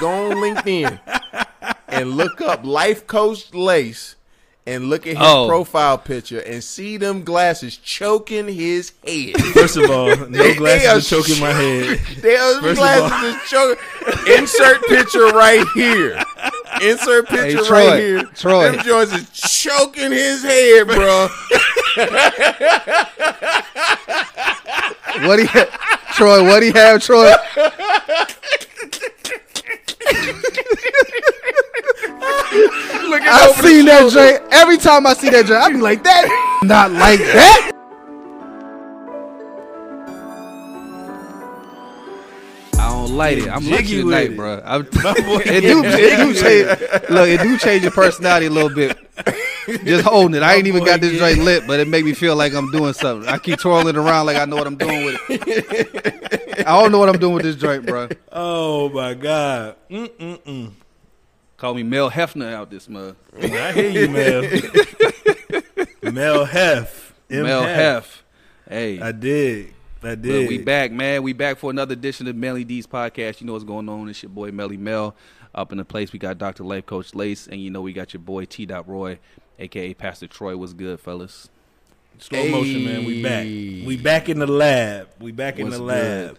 go on LinkedIn and look up Life Coach Lace and look at his Oh. profile picture and see them glasses choking his head. First of all, no They- they glasses are are choking my head. There's First of glasses all- is choking. Insert picture right here. Insert picture Troy, right here. Troy. Them joints is choking his head, bro. What do you, Troy? What do you have, Troy? Looking I over the seen that shoulder. joint. Every time I see that joint, I be like, that not like that. I don't like it. I'm Jiggy lucky with tonight, it. bro. I'm, My it do, it do change. Look, it do change your personality a little bit. Just holding it. I ain't even got this getting- joint lit, but it make me feel like I'm doing something. I keep twirling around like I know what I'm doing with it. I don't know what I'm doing with this joint, bro. Oh my god. Mm-mm-mm. Call me Mel Hefner out this mug. I hear you, Mel. Mel Hef. M. Mel Hef. Hey. I did. I did. we back, man. We back for another edition of Manly Deeds podcast. You know what's going on. It's your boy Melly Mel. Up in the place, we got Dr. Life Coach Lace, and you know we got your boy T. Dot Roy, aka Pastor Troy. What's good, fellas? Slow motion, man. We back. We back in the lab. We back in What's the lab. good?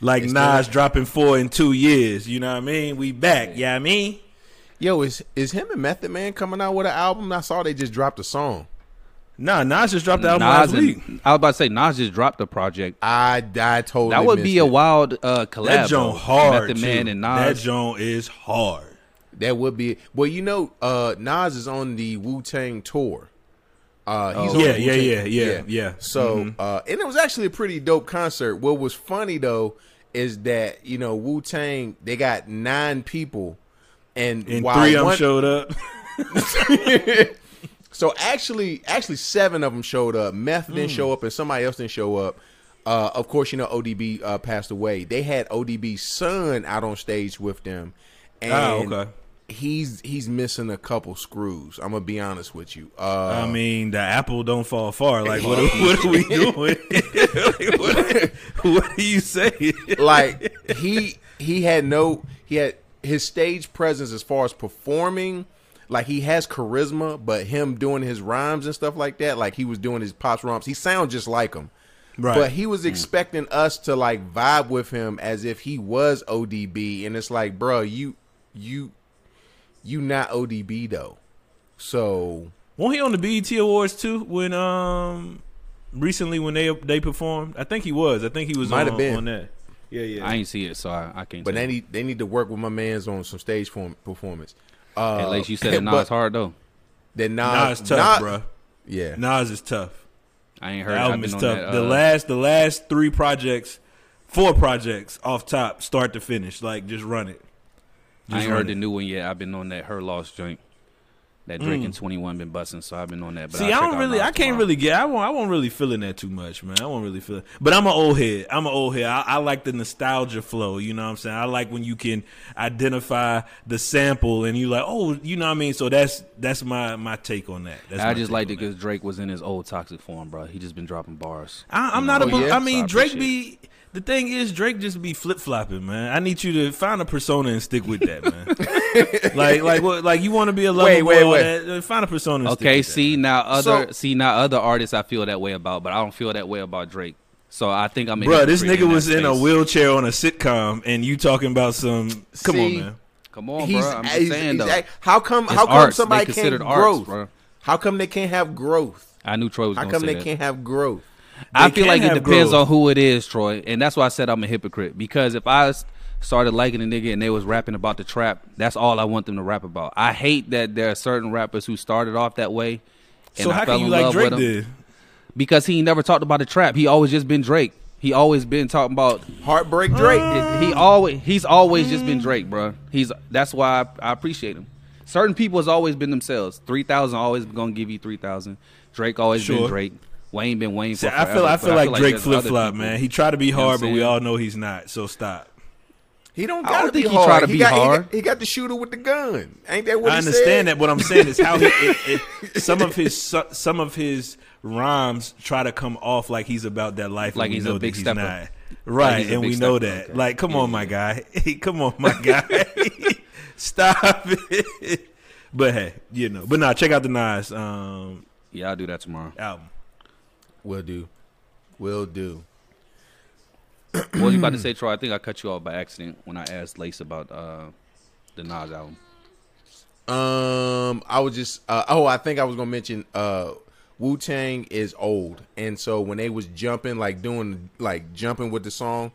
Like It's Nas the- dropping four in two years. You know what I mean? We back. Yeah, I mean. Yo, is is him and Method Man coming out with an album? I saw they just dropped a song. Nah, Nas just dropped the album Nas last and- week. I was about to say Nas just dropped the project. I I totally That would be missed a wild uh, collab. That joint though. hard. Method Man too. and That Nas. joint is hard. That would be well. You know, uh, Nas is on the Wu Tang tour. Uh, he's Oh. on Yeah, the yeah, Wu-Tang- yeah, yeah, yeah. So, Mhm. uh, and it was actually a pretty dope concert. What was funny though is that you know Wu Tang they got nine people, and, And three of them showed up. So actually, actually seven of them showed up. Meth didn't show up, and somebody else didn't show up. Uh, of course, you know ODB uh, passed away. They had ODB's son out on stage with them, and Ah, okay. he's he's missing a couple screws. I'm gonna be honest with you. Uh, I mean, the apple don't fall far. Like, what, are, what are we doing? like, what, what are you saying? like he he had no he had his stage presence as far as performing like he has charisma but him doing his rhymes and stuff like that like he was doing his pops romps he sounds just like him Right. but he was expecting us to like vibe with him as if he was odb and it's like bro you you you not odb though so Won't he on the BET Awards too? When um recently when they they performed, I think he was. I think he was Might on, have been. on that. Yeah, yeah. I ain't see it, so I, I can't. but tell they you. need they need to work with my man's on some stage form performance uh At least you said it but Nas hard though. then Nas, Nas tough, bro. yeah Nas is tough. I ain't heard. The heard. album I've is tough. on that, the uh, last the last three projects, four projects off top, start to finish. Like just run it. I Just ain't run heard the new one yet. I've been on that Her Loss joint. That Drake and Twenty One been busting, so I've been on that. But Mm. See, I'll I don't really, I can't tomorrow. really get, I won't, I won't really feeling that too much, man. I won't really feel it. But I'm an old head. I'm an old head. I, I like the nostalgia flow. You know what I'm saying? I like when you can identify the sample and you like, oh, you know what I mean. So that's that's my my take on that. That's I just liked it because Drake was in his old toxic form, bro. He just been dropping bars. I, I'm You not know? a. Oh, yeah? I mean, So I Drake be. The thing is, Drake just be flip flopping, man. I need you to find a persona and stick with that, man. like, like what? Like you want to be a lover Wait, boy? wait, wait. that, uh, Find a persona. And Okay, stick with that. see now other So- see now other artists I feel that way about, but I don't feel that way about Drake. So I think I'm. a Bruh, this nigga that was in a wheelchair on a sitcom, and you talking about some. Come on, man. Come on, he's, bro. I'm just he's- saying he's though. act- how come It's how come arts. somebody can't considered arts, growth bro. how come they can't have growth I knew Troy was how gonna say. How come say they that. can't have growth I feel like it depends growth. on who it is, Troy, and that's why I said I'm a hypocrite. Because if I started liking a nigga and they was rapping about the trap, that's all I want them to rap about. I hate that there are certain rappers who started off that way. And So I how fell can you like Drake did? Because he never talked about the trap. He always just been Drake. He always been talking about heartbreak drake it- he always he's always just been Drake, bro. He's that's why I, I appreciate him. Certain people has always been themselves. Three thousand always gonna give you three thousand. Drake always been Sure. Drake. Wayne been Wayne for See, I forever, feel, I but feel like Drake flip flop, man. He tried to be You know hard, but we all know he's not. So stop. he don't I gotta don't be think he hard try to be got, hard. he got, he got the shooter with the gun ain't that what I he understand said? that. What I'm saying is how he, it, it, some of his some of his rhymes try to come off like he's about that life, Like and we he's a know that big he's stepper. not. Right, he's a and we know stepper, that. okay. Like, come Yeah, on, my guy. Come on, my guy. Stop it. But hey, you know. But nah, check out the Nas um, Yeah, I'll do that tomorrow. album. Will do. Will do. what was you about to say, Troy? I think I cut you off by accident when I asked Lace about uh, the Nas album. Um, I was just uh, oh, I think I was gonna mention uh, Wu Tang is old, and so when they was jumping, like doing like jumping with the song,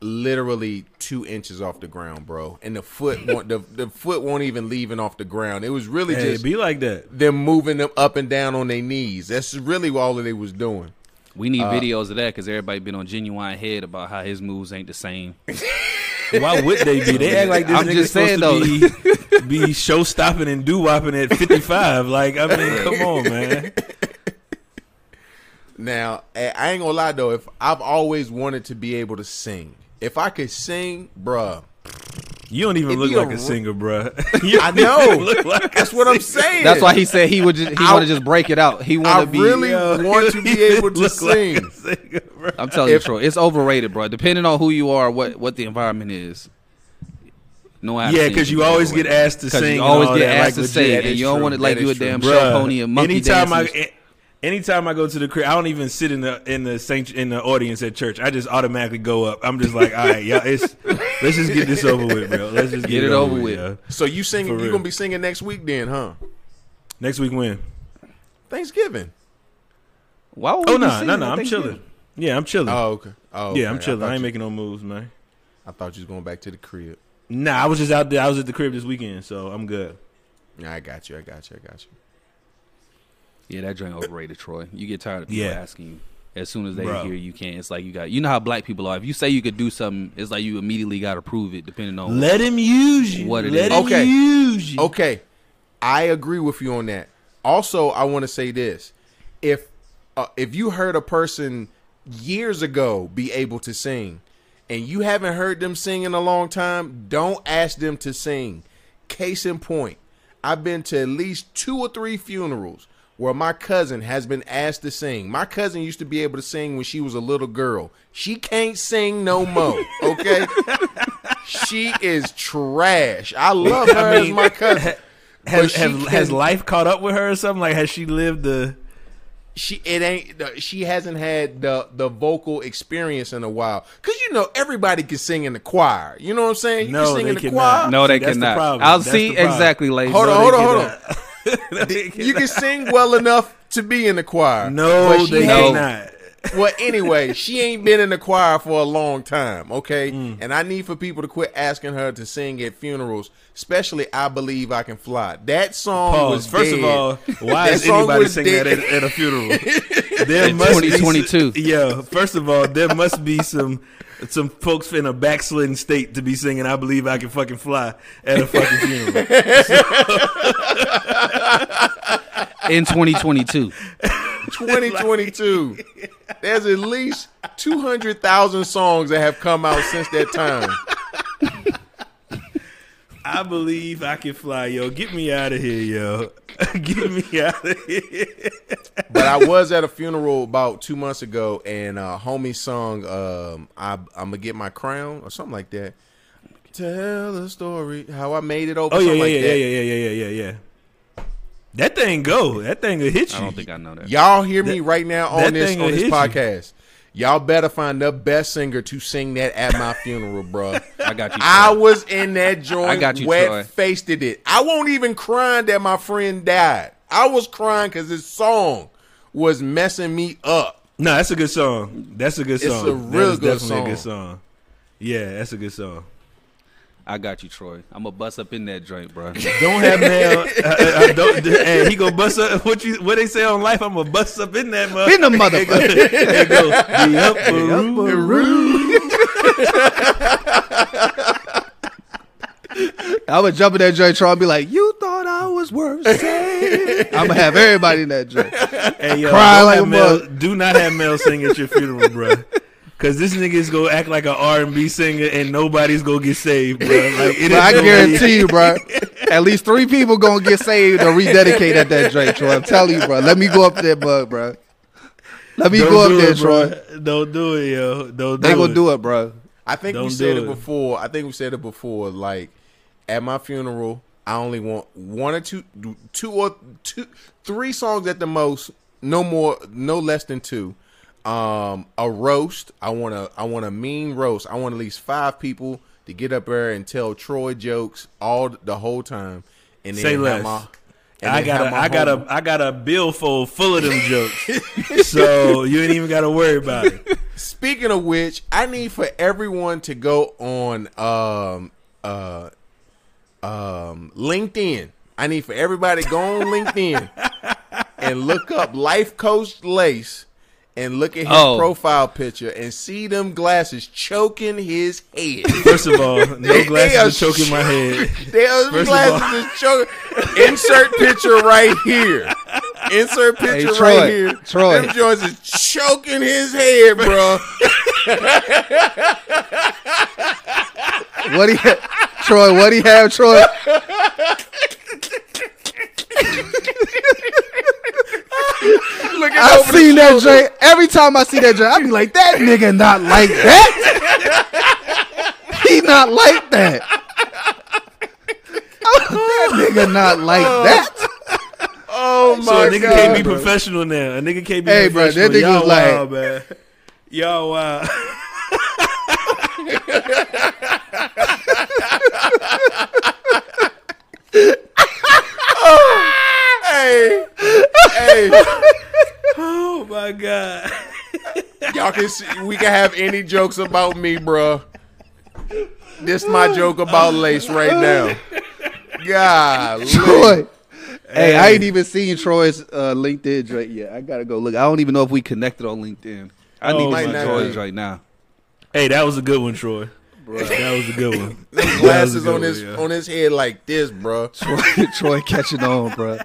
literally two inches off the ground, bro, and the foot won't the the foot won't even leaving off the ground. It was really Hey, just be like that. them moving them up and down on their knees. That's really all that they was doing. We need uh, videos of that because everybody been on genuine head about how his moves ain't the same. Why would they be? They act like this I'm nigga's just saying, supposed to be, be show stopping and do wopping at 55. Like, I mean, come on, man. Now, I I ain't gonna lie though. If I've always wanted to be able to sing, if I could sing, bruh, You don't even look like a like a r- singer, bruh. You I know. look like That's what I'm saying. That's why he said he would just he I- want to just break it out. He I want to be. I really Yo, want to be able to look like a sing. singer, bruh. I'm telling you, If- Troy, it's overrated, bro. Depending on who you are, what what the environment is. No, I Yeah, because you always get asked to sing. you always get asked to sing, legit. and you don't want to like That do a damn show pony and monkey anytime dances. I, anytime I go to the crib, I don't even sit in the in the saint in the audience at church. I just automatically go up. I'm just like, all right, y'all, it's let's just get this over with, bro. Let's just get, Get it over with. yo. So you singing? You real. gonna be singing next week then, huh? Next week when? Thanksgiving. Why would Oh no, no, no. I'm chilling. Yeah, I'm chilling. Oh, okay. Oh, yeah, I'm chilling. I, I, ain't you, making no moves, man. I thought you was going back to the crib. Nah, I was just out there. I was at the crib this weekend, so I'm good. Nah, I got you. I got you. I got you. Yeah, that joint overrated, Troy. You get tired of people Yeah. asking you. As soon as they Bro. hear you can, it's like you got. You know how black people are. If you say you could do something, it's like you immediately got to prove it, depending on. Let him use you. What it Let is. him Okay. use you. Okay, I agree with you on that. Also, I want to say this: if uh, if you heard a person years ago be able to sing, and you haven't heard them sing in a long time, don't ask them to sing. Case in point, I've been to at least two or three funerals where my cousin has been asked to sing. My cousin used to be able to sing when she was a little girl. She can't sing no more. Okay. she is trash. I love her I mean, as my cousin. Has But she have, has life caught up with her or something? Like, has she lived the? she it ain't she hasn't had the the vocal experience in a while because you know everybody can sing in the choir you know what i'm saying you No, can sing they in the cannot. choir no, they See, that's the cannot. problem. I'll That's see exactly, ladies. hold on No, hold on hold on cannot. They you can sing well enough to be in the choir No, they ain't- cannot. well anyway she ain't been in the choir for a long time okay Mm. and i need for people to quit asking her to sing at funerals especially i believe i can fly that song Pause. was First dead. of all, why That is song anybody was singing that at, at a funeral? there In must be 2022. some- yeah. First of all, there must be some some folks in a backslidden state to be singing "I Believe I Can Fucking Fly" at a fucking funeral. in 2022. 2022. There's at least 200,000 songs that have come out since that time. I believe I can fly, yo. Get me out of here, yo. Get me out of here. But I was at a funeral about two months ago, and uh, homie sung um, I, "I'm gonna get my crown" or something like that. Tell the story how I made it over. Oh yeah, yeah, like yeah, that. yeah, yeah, yeah, yeah, yeah, yeah. That thing go. That thing will hit you. I don't think I know that. Y'all hear me right now on this thing on this hit you. Y'all better find the best singer to sing that at my funeral, bro. I got you. I was in that joint, I got you, wet faced it. I won't even crying that my friend died. I was crying because this song was messing me up. No, that's a good song. That's a good song. It's song. a real good definitely a good song. song. Yeah, that's a good song. I got you, Troy. I'm gonna bust up in that joint, bro. Don't have mail. uh, uh, don't, and he go bust up. What you? What they say on life? I'm gonna bust up in that mother. in the motherfucker. They go the upper room. I would jump in that joint, Troy, and be like, "You thought I was worth saving." I'm gonna have everybody in that joint. Hey, yo, Cry like a Mel. Do not have Mel sing at your funeral, bro. Cause this nigga's gonna act like an R and B singer, and nobody's gonna get saved, bro. Like, it But I guarantee you, bro. At least three people gonna get saved or rededicate at that joint, Troy. I'm telling you, bro. Let me go up there, bug, bro. Let me Don't go up there, it, Troy. bro. Don't do it, yo. Don't do They it. gonna do it, bro. I think we Don't said it it. before. I think we said it before. Like at my funeral, I only want one or two, two or two, three songs at the most. No more, no less than two. Um, a roast. I want a, I want a mean roast. I want at least five people to get up there and tell Troy jokes all the whole time. And then Say less. my- and I got a, I got a, I got a billfold full of them jokes, so you ain't even got to worry about it. Speaking of which, I need for everyone to go on um uh um LinkedIn. I need for everybody to go on LinkedIn and look up Life Coach Lace and look at his Oh. profile picture and see them glasses choking his head. First of all, no They- they glasses are are choking my head. There's First of glasses all- is choking. Insert picture right here. Insert picture Troy, right here. Troy. Them joints is choking his head, bro. What do you, Troy? What do you have, Troy? Looking I over the seen that shoulder. joint. Every time I see that joint, I be like, that nigga not like that. he not like that. Oh, that nigga not like that. Oh my So a nigga god! can't be bro. professional now. A nigga can't be professional. Hey, bro, that professional. nigga Y'all was like- wild, man. Y'all wild. hey, hey, Oh my god. y'all can see. We can have any jokes about me, bro. This my joke about Lace right now. God, Troy. Hey, I ain't even seen Troy's uh, LinkedIn joint yet. I gotta go look. I don't even know if we connected on LinkedIn. I Oh need my to see Troy's right now. Hey, that was a good one, Troy. That was a good one. glasses That on his one, yeah. on his head like this, bro. Troy, Troy catching on, bro.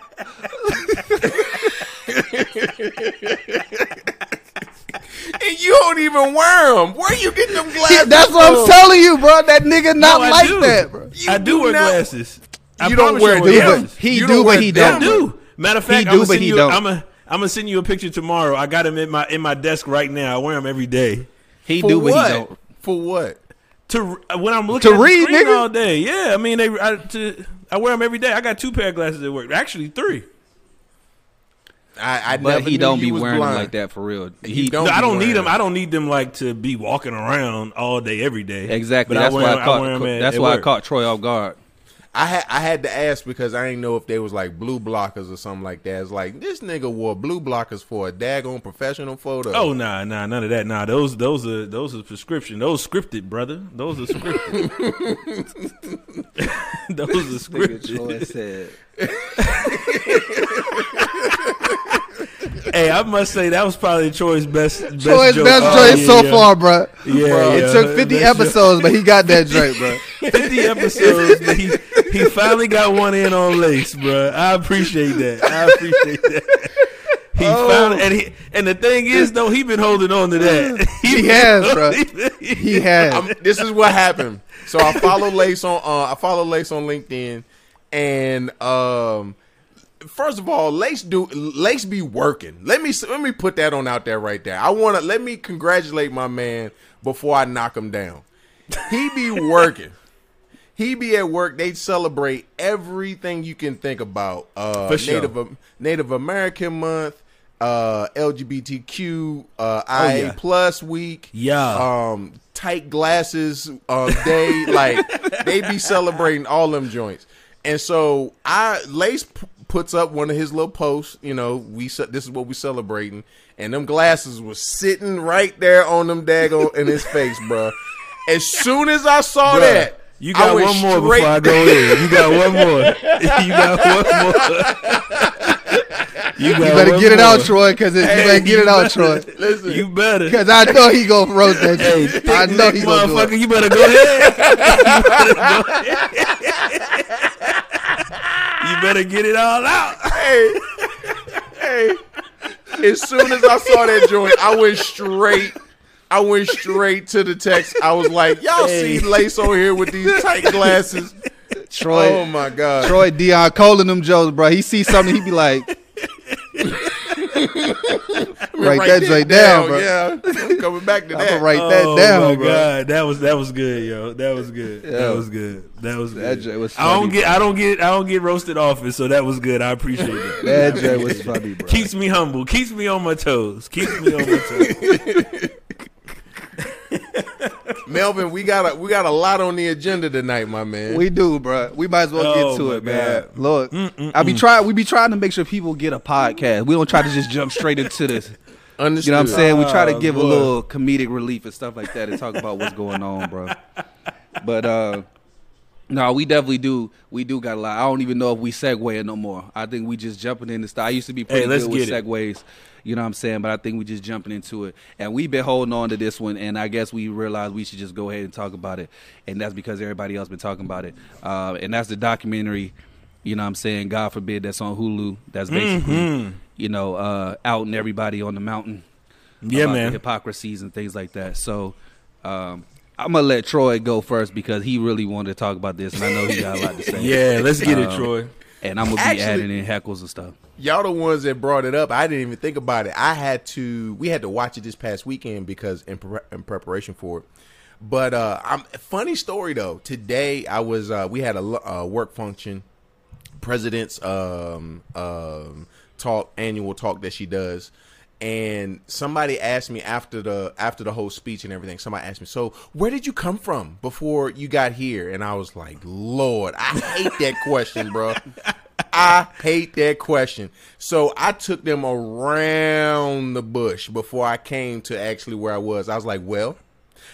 And you don't even wear them. Where you get them glasses? That's what I'm telling you, bro. That nigga not No, like do. that, bro. You I do wear not- glasses. I You don't wear them. glasses. He You do, don't but he them. I don't. do. Matter of fact, He I'm gonna but send he you. don't. I'm gonna I'm gonna send you a picture tomorrow. I got them in my in my desk right now. I wear them every day. He For do, but what? he don't. For what? To uh, when I'm looking To at read, screen nigga? all day. Yeah, I mean they. I, to, I wear them every day. I got two pair of glasses at work. Actually, three. I, I But never he knew don't you be was wearing them like that for real. He He, don't No, I don't need them. them. I don't need them like to be walking around all day, every day. exactly. But That's wear why them- I caught. wear them at- that's at why I caught Troy off guard. I had I had to ask because I didn't know if they was like blue blockers or something like that. It's like this nigga wore blue blockers for a daggone professional photo. Oh nah, nah, none of that. Nah, those those are those are prescription. Those scripted, brother. Those are scripted. those are Nigga, Troy scripted. said. hey, I must say that was probably Troy's best. best Troy's joke. best Oh, joint yeah, so yeah. far, bro. Yeah, Bro, It yeah, took 50 best joke. episodes, but he got that joint, bro. 50 episodes. but he he finally got one in on lace, bro. I appreciate that. I appreciate that. He Oh. found and he and the thing is though he been holding on to that. He has, bro. He has. I'm- this is what happened. So I follow Lace on uh, I follow Lace on LinkedIn, and um, first of all, Lace do Lace be working. Let me let me put that on out there right there. I want to let me congratulate my man before I knock him down. He be working. He be at work. They celebrate everything you can think about. Uh, For sure. Native Native American Month, uh, LGBTQ, uh, IA Oh, yeah. plus week Yeah. um tight glasses uh day like they be celebrating all them joints and so i lace puts up one of his little posts you know we ce- this is what we celebrating and them glasses was sitting right there on them daggone in his face bro. as soon as i saw Bruh, that You I got went one more straight- before I go in. You got one more. You got one more. You, You better one get it out. Troy, because you better get it out, Troy. listen You better. Because I know he gonna roast that Hey, shit. I know he gonna do motherfucker, it. you better go ahead. you better get it all out. hey hey as soon as i saw that joint i went straight I went straight to the text. I was like, "Y'all Hey. see Lace on here with these tight glasses?" Troy, Oh my god! Troy Dion Cole and them Joes, bro. He see something, he be like, Write that joint down, bro. Yeah, I'm coming back to I'm that. write that oh down, my bro. god, that was that was good, yo. That was good. Yeah. That was good. That was That good. joint was I don't funny, get I don't get I don't get roasted office, so that was good. I appreciate it. That joint was funny, bro. Keeps me humble. Keeps me on my toes. Keeps me on my toes. Melvin, we got a we got a lot on the agenda tonight, my man. We do, bro. We might as well Oh, get to my it, man. God. Look, mm, mm, I be mm. trying. We be trying to make sure people get a podcast. We don't try to just jump straight into this. Understood. You know what I'm saying? We try to Oh, give a little comedic relief and stuff like that and talk about what's going on, bro. But uh no, we definitely do. We do got a lot. I don't even know if we segue no more. I think we just jumping into stuff. I used to be pretty Hey, let's good with get it. segues. You know what I'm saying? But I think we just jumping into it. And we've been holding on to this one and I guess we realized we should just go ahead and talk about it. And that's because everybody else been talking about it. Uh, and that's the documentary, you know what I'm saying, God forbid that's on Hulu. That's basically, Mhm. You know, uh outing everybody on the mountain Yeah, about the man. hypocrisies and things like that. So um, I'm gonna let Troy go first because he really wanted to talk about this, and I know he got a lot to say. Yeah, let's get it, Um, Troy. and I'm gonna be Actually- adding in heckles and stuff. Y'all the ones that brought it up. I didn't even think about it. I had to. We had to watch it this past weekend because in, pre- in preparation for it. But uh, I'm funny story though. Today I was. Uh, we had a uh, work function. President's um, um, talk annual talk that she does. And somebody asked me after the after the whole speech and everything. Somebody asked me, "So where did you come from before you got here?" And I was like, "Lord, I hate that question, bro. I hate that question. So I took them around the bush before I came to actually where I was. I was like, well,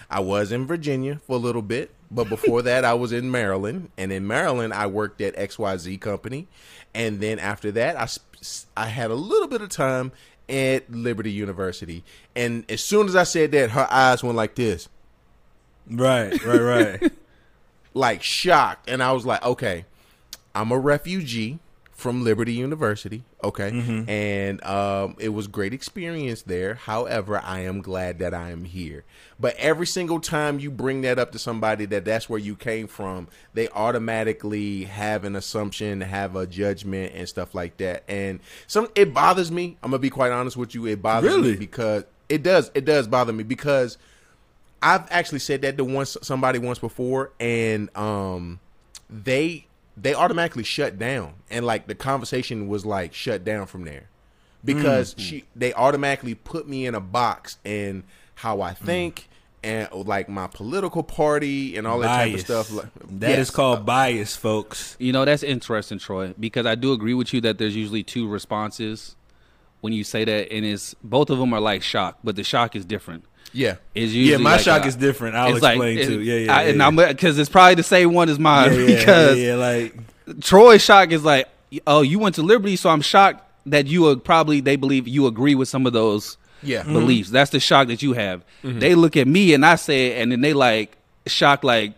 I was in Virginia for a little bit, but before that, I was in Maryland, and in Maryland, I worked at XYZ Company, and then after that, I sp- I had a little bit of time at Liberty University, and as soon as I said that, her eyes went like this. Right, right, right. like shocked. And I was like, okay, I'm a refugee from Liberty University, okay? And um it was great experience there. However, I am glad that I am here. But every single time you bring that up to somebody that that's where you came from, they automatically have an assumption, have a judgment and stuff like that. And some it bothers me. I'm going to be quite honest with you. It bothers Really? me because it does it does bother me because I've actually said that to once somebody once before, and um, they they automatically shut down, and like the conversation was like shut down from there because mm. she they automatically put me in a box and how I mm. think and like my political party and all that type of stuff. Like, That is yes. called bias, folks. You know, that's interesting, Troy, because I do agree with you that there's usually two responses when you say that, and it's both of them are like shock, but the shock is different. Yeah. It's usually Yeah, my like shock a- is different. I'll it's like- explain it- too. Yeah, yeah, I, yeah, and yeah. I'm because it's probably the same one as mine yeah, yeah, because yeah, yeah, like Troy's shock is like, oh, you went to Liberty, so I'm shocked that you would probably they believe you agree with some of those Yeah. Mm-hmm. beliefs. That's the shock that you have. They look at me and I say it, and then they like shocked like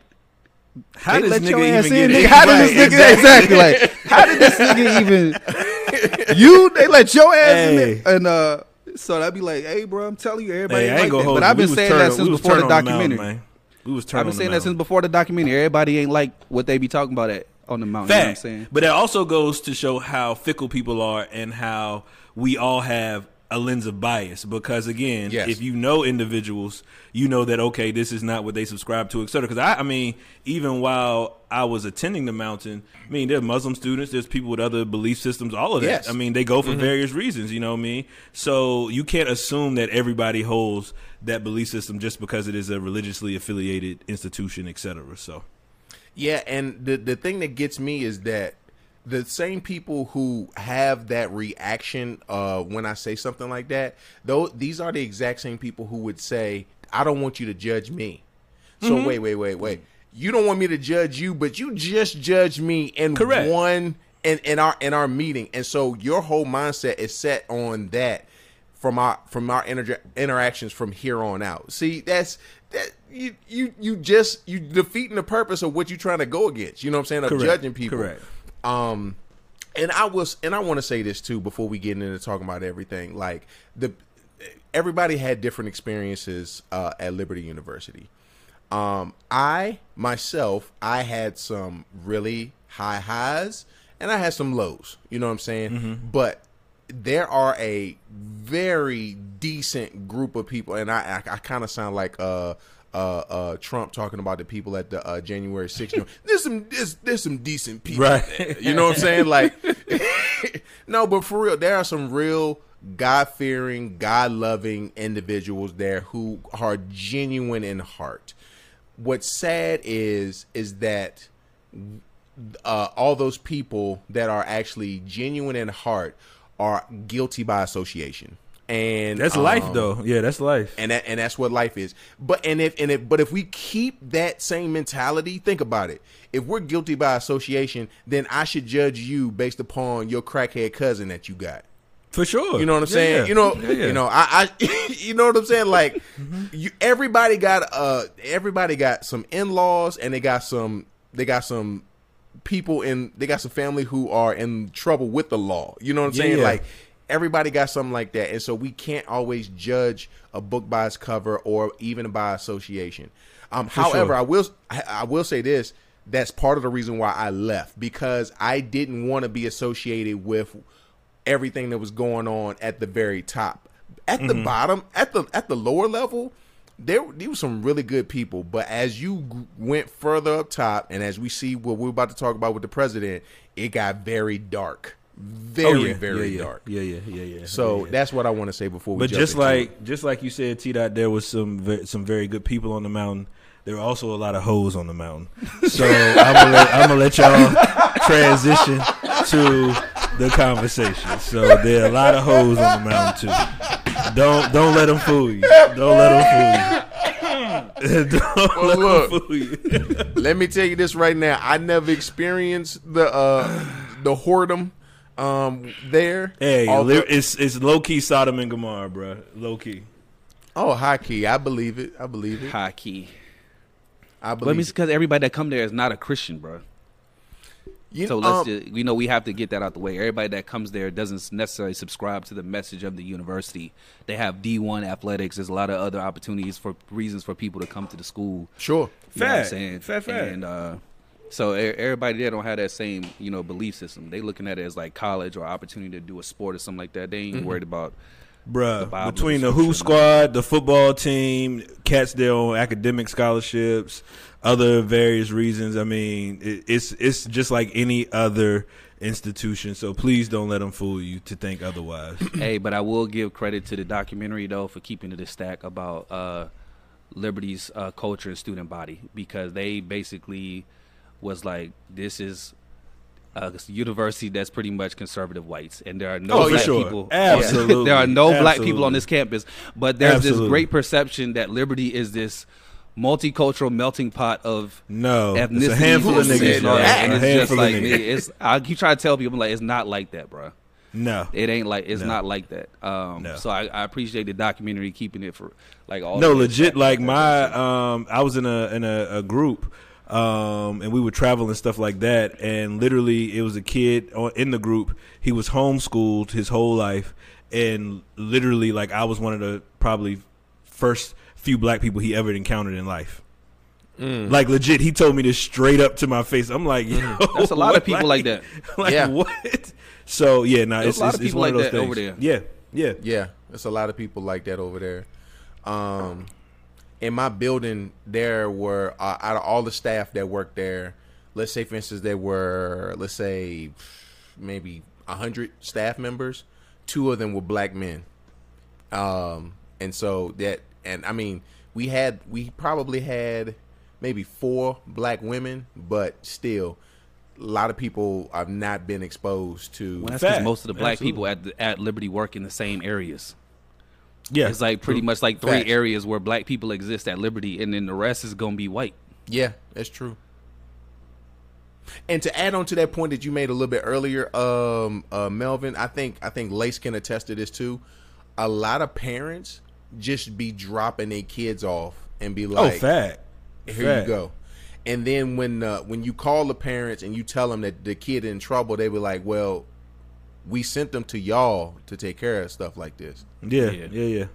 how they does nigga even ass get in, in? nigga. How did Right, this nigga exactly. like how did this nigga even you they let your ass in Hey. there? and uh so I'd be like, hey bro, I'm telling you, everybody Hey, ain't like that. But. I've been saying turn- that since before the turn on mountain, documentary. We was I've been saying that since before the documentary. Everybody ain't like what they be talking about at on the mountain. You know what I'm Fact. saying? But it also goes to show how fickle people are and how we all have a lens of bias. Because again, Yes. if you know individuals, you know that okay, this is not what they subscribe to, etc. Because I, I mean, even while I was attending the mountain, I mean, there's Muslim students, there's people with other belief systems, all of that. Yes. I mean, they go for mm-hmm. various reasons. You know what I mean? So you can't assume that everybody holds that belief system just because it is a religiously affiliated institution, etc. So. Yeah, and the the thing that gets me is that the same people who have that reaction uh, when I say something like that, though these are the exact same people who would say, "I don't want you to judge me." So wait, wait, wait, wait. You don't want me to judge you, but you just judge me in Correct. one in, in our in our meeting, and so your whole mindset is set on that from our from our inter- interactions from here on out. See, that's that you you you just you defeating the purpose of what you're trying to go against. You know what I'm saying? Of Correct. judging people. Correct. Um, and I was and I want to say this too before we get into talking about everything. Like the everybody had different experiences uh, at Liberty University. Um, I myself, I had some really high highs and I had some lows. You know what I'm saying? But there are a very decent group of people, and I I, I kind of sound like uh. Uh, uh, Trump talking about the people at the uh, January 6th. there's some there's, there's some decent people, Right. there. You know what I'm saying? Like, no, but for real, there are some real God fearing, God loving individuals there who are genuine in heart. What's sad is is that uh, all those people that are actually genuine in heart are guilty by association. And That's life, um, though. Yeah, that's life. and that and that's what life is. But and if and if but if we keep that same mentality, think about it. If we're guilty by association, then I should judge you based upon your crackhead cousin that you got. For sure. You know what I'm Yeah, saying? yeah. You know, Yeah. Mm-hmm. you know, I, I you know what I'm saying? Like, you, everybody got uh, everybody got some in laws, and they got some, they got some people in, they got some family who are in trouble with the law. You know what I'm Yeah, saying? Like, everybody got something like that, and so we can't always judge a book by its cover or even by association. Um, however, sure. I will, I, will say this. That's part of the reason why I left because I didn't want to be associated with everything that was going on at the very top. At the Mm-hmm. bottom, at the at the lower level, there there were some really good people. But as you went further up top, and as we see what we're about to talk about with the president, it got very dark, very Oh, yeah. very yeah, yeah. dark. Yeah, yeah, yeah, yeah. So yeah, yeah. that's what I want to say before we. But jump just like it. just like you said, T dot, there was some some very good people on the mountain. There were also a lot of hoes on the mountain. So I'm gonna let, I'm gonna let y'all transition to the conversation. So there are a lot of hoes on the mountain too. Don't don't let them fool you. Don't let them fool you. don't Well, let look. them fool you. let me tell you this right now. I never experienced the uh the whoredom um there. Hey, Although- it's it's low key Sodom and Gomorrah, bro. Low key. oh, high key. I believe it. I believe it. High key. I But believe it's it. because everybody that come there is not a Christian, bro. You, So let's um, just, we know we have to get that out the way. Everybody that comes there doesn't necessarily subscribe to the message of the university. They have D1 athletics. There's a lot of other opportunities for reasons for people to come to the school. sure. You know what I'm saying? Fact, fact. And uh, so e- everybody there don't have that same you know belief system. They looking at it as like college or opportunity to do a sport or something like that. They ain't Mm-hmm. worried about. Bruh, Bible between the Who squad, the football team, cats there on academic scholarships, other various reasons. I mean, it, it's it's just like any other institution. So please don't let them fool you to think otherwise. hey, but I will give credit to the documentary though for keeping it a stack about uh, Liberty's uh, culture and student body because they basically was like this is a university that's pretty much conservative whites, and there are no Oh, for black sure. people. Absolutely. there are no black people on this campus, but there's Absolutely. this great perception that Liberty is this multicultural melting pot of No, ethnicity. it's a handful of niggas. bro. And it's just like it's. I keep trying to tell people like it's not like that, bro. No, It ain't like it's No. not like that. Um, No. So I, I appreciate the documentary keeping it for like all. no, legit. Like my, um, I was in a in a, a group, um, and we would travel and stuff like that. And literally, it was a kid in the group. He was homeschooled his whole life, and literally, like I was one of the probably first few black people he ever encountered in life. Like legit, he told me this straight up to my face. I'm like, yo, That's a lot of people like that. Like Yeah. what? So yeah, no, nah, There's it's, a lot it's, of people one like of those that over things. there. Yeah, yeah. Yeah, It's a lot of people like that over there. Um, in my building, there were uh, out of all the staff that worked there. Let's say, for instance, there were let's say maybe a hundred staff members. Two of them were black men. Um, and so that, and I mean, we had we probably had maybe four black women, but still, a lot of people have not been exposed to. Well, that's because most of the black Absolutely. people at the, at Liberty work in the same areas. Yeah, It's like pretty much like three Facts. areas where black people exist at Liberty, and then the rest is gonna be white. Yeah, that's true. And to add on to that point that you made a little bit earlier, um, uh, Melvin, I think I think Lace can attest to this too. A lot of parents just be dropping their kids off and be like, oh, like, fact. "Here Fact. you go." And then when uh, when you call the parents and you tell them that the kid in trouble, they be like, "Well, we sent them to y'all to take care of stuff like this." Yeah, Yeah. yeah, yeah.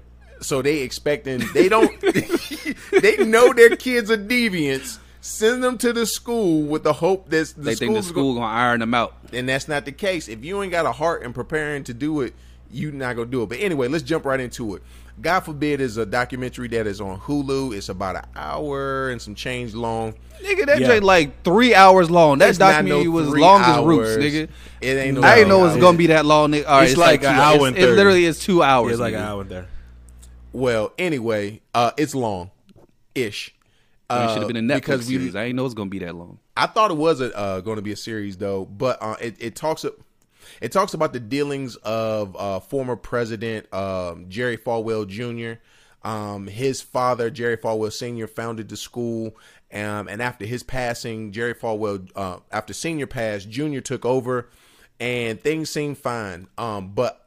So they expecting they don't they know their kids are deviants. send them to the school with the hope that the they think the school's school gonna iron them out. and that's not the case. If you ain't got a heart and preparing to do it, you not gonna do it. But anyway, let's jump right into it. God forbid is a documentary that is on Hulu. It's about an hour and some change long. Nigga, that Yeah. like three hours long. That It's not documentary no was three long as hours. roots, nigga. It ain't no I didn't know it was hours. gonna be that long. Nigga. All right, It's like an hour it's- and It literally is two hours. It's like an nigga. hour there. Well, anyway, uh, it's long, ish. It Uh, should have been a Netflix because we- series. I didn't know it was gonna be that long. I thought it was a, uh, going to be a series though, but uh, it, it talks it talks about the dealings of uh, former President um, Jerry Falwell Jr. Um, his father, Jerry Falwell Sr., founded the school, um, and after his passing, Jerry Falwell, uh, after Senior passed, Jr. took over, and things seemed fine. Um, but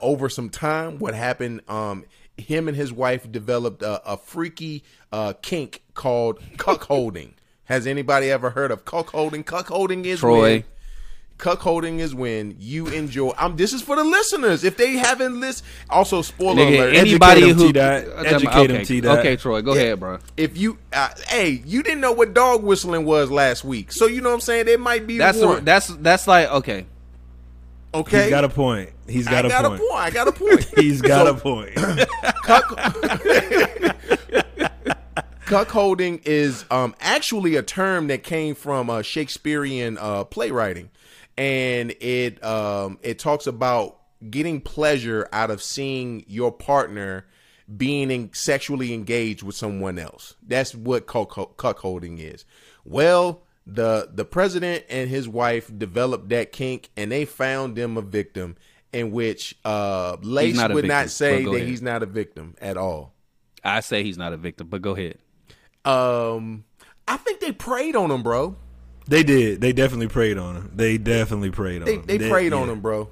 over some time, what happened? Um, him and his wife developed a, a freaky uh, kink called cuckolding. Has anybody ever heard of cuckolding? Cuckolding is Troy. when cuckolding is when you enjoy. I'm. this is for the listeners if they haven't listened. Also, spoiler Nigga, alert: anybody Educate 'em, who T-Dot. Educate 'em, okay, T-Dot. Okay, Troy, go ahead, bro. if you, uh, hey, you didn't know what dog whistling was last week, so you know what I'm saying. It might be That's one. that's that's like okay. okay. He's got a point. He's got, I a, got point. a point. I got a point. He's got So- a point. Cuckolding is um, actually a term that came from uh, Shakespearean uh, playwriting, and it um, it talks about getting pleasure out of seeing your partner being in, sexually engaged with someone else. That's what cuck- cuckolding is. Well, the the president and his wife developed that kink, and they found them a victim. In which uh, Lace not would victim, not say that ahead. he's not a victim at all. I say he's not a victim, but go ahead. Um, I think they preyed on him, bro. They did. They definitely preyed on him. They definitely preyed on They him. they preyed on yeah. him, bro.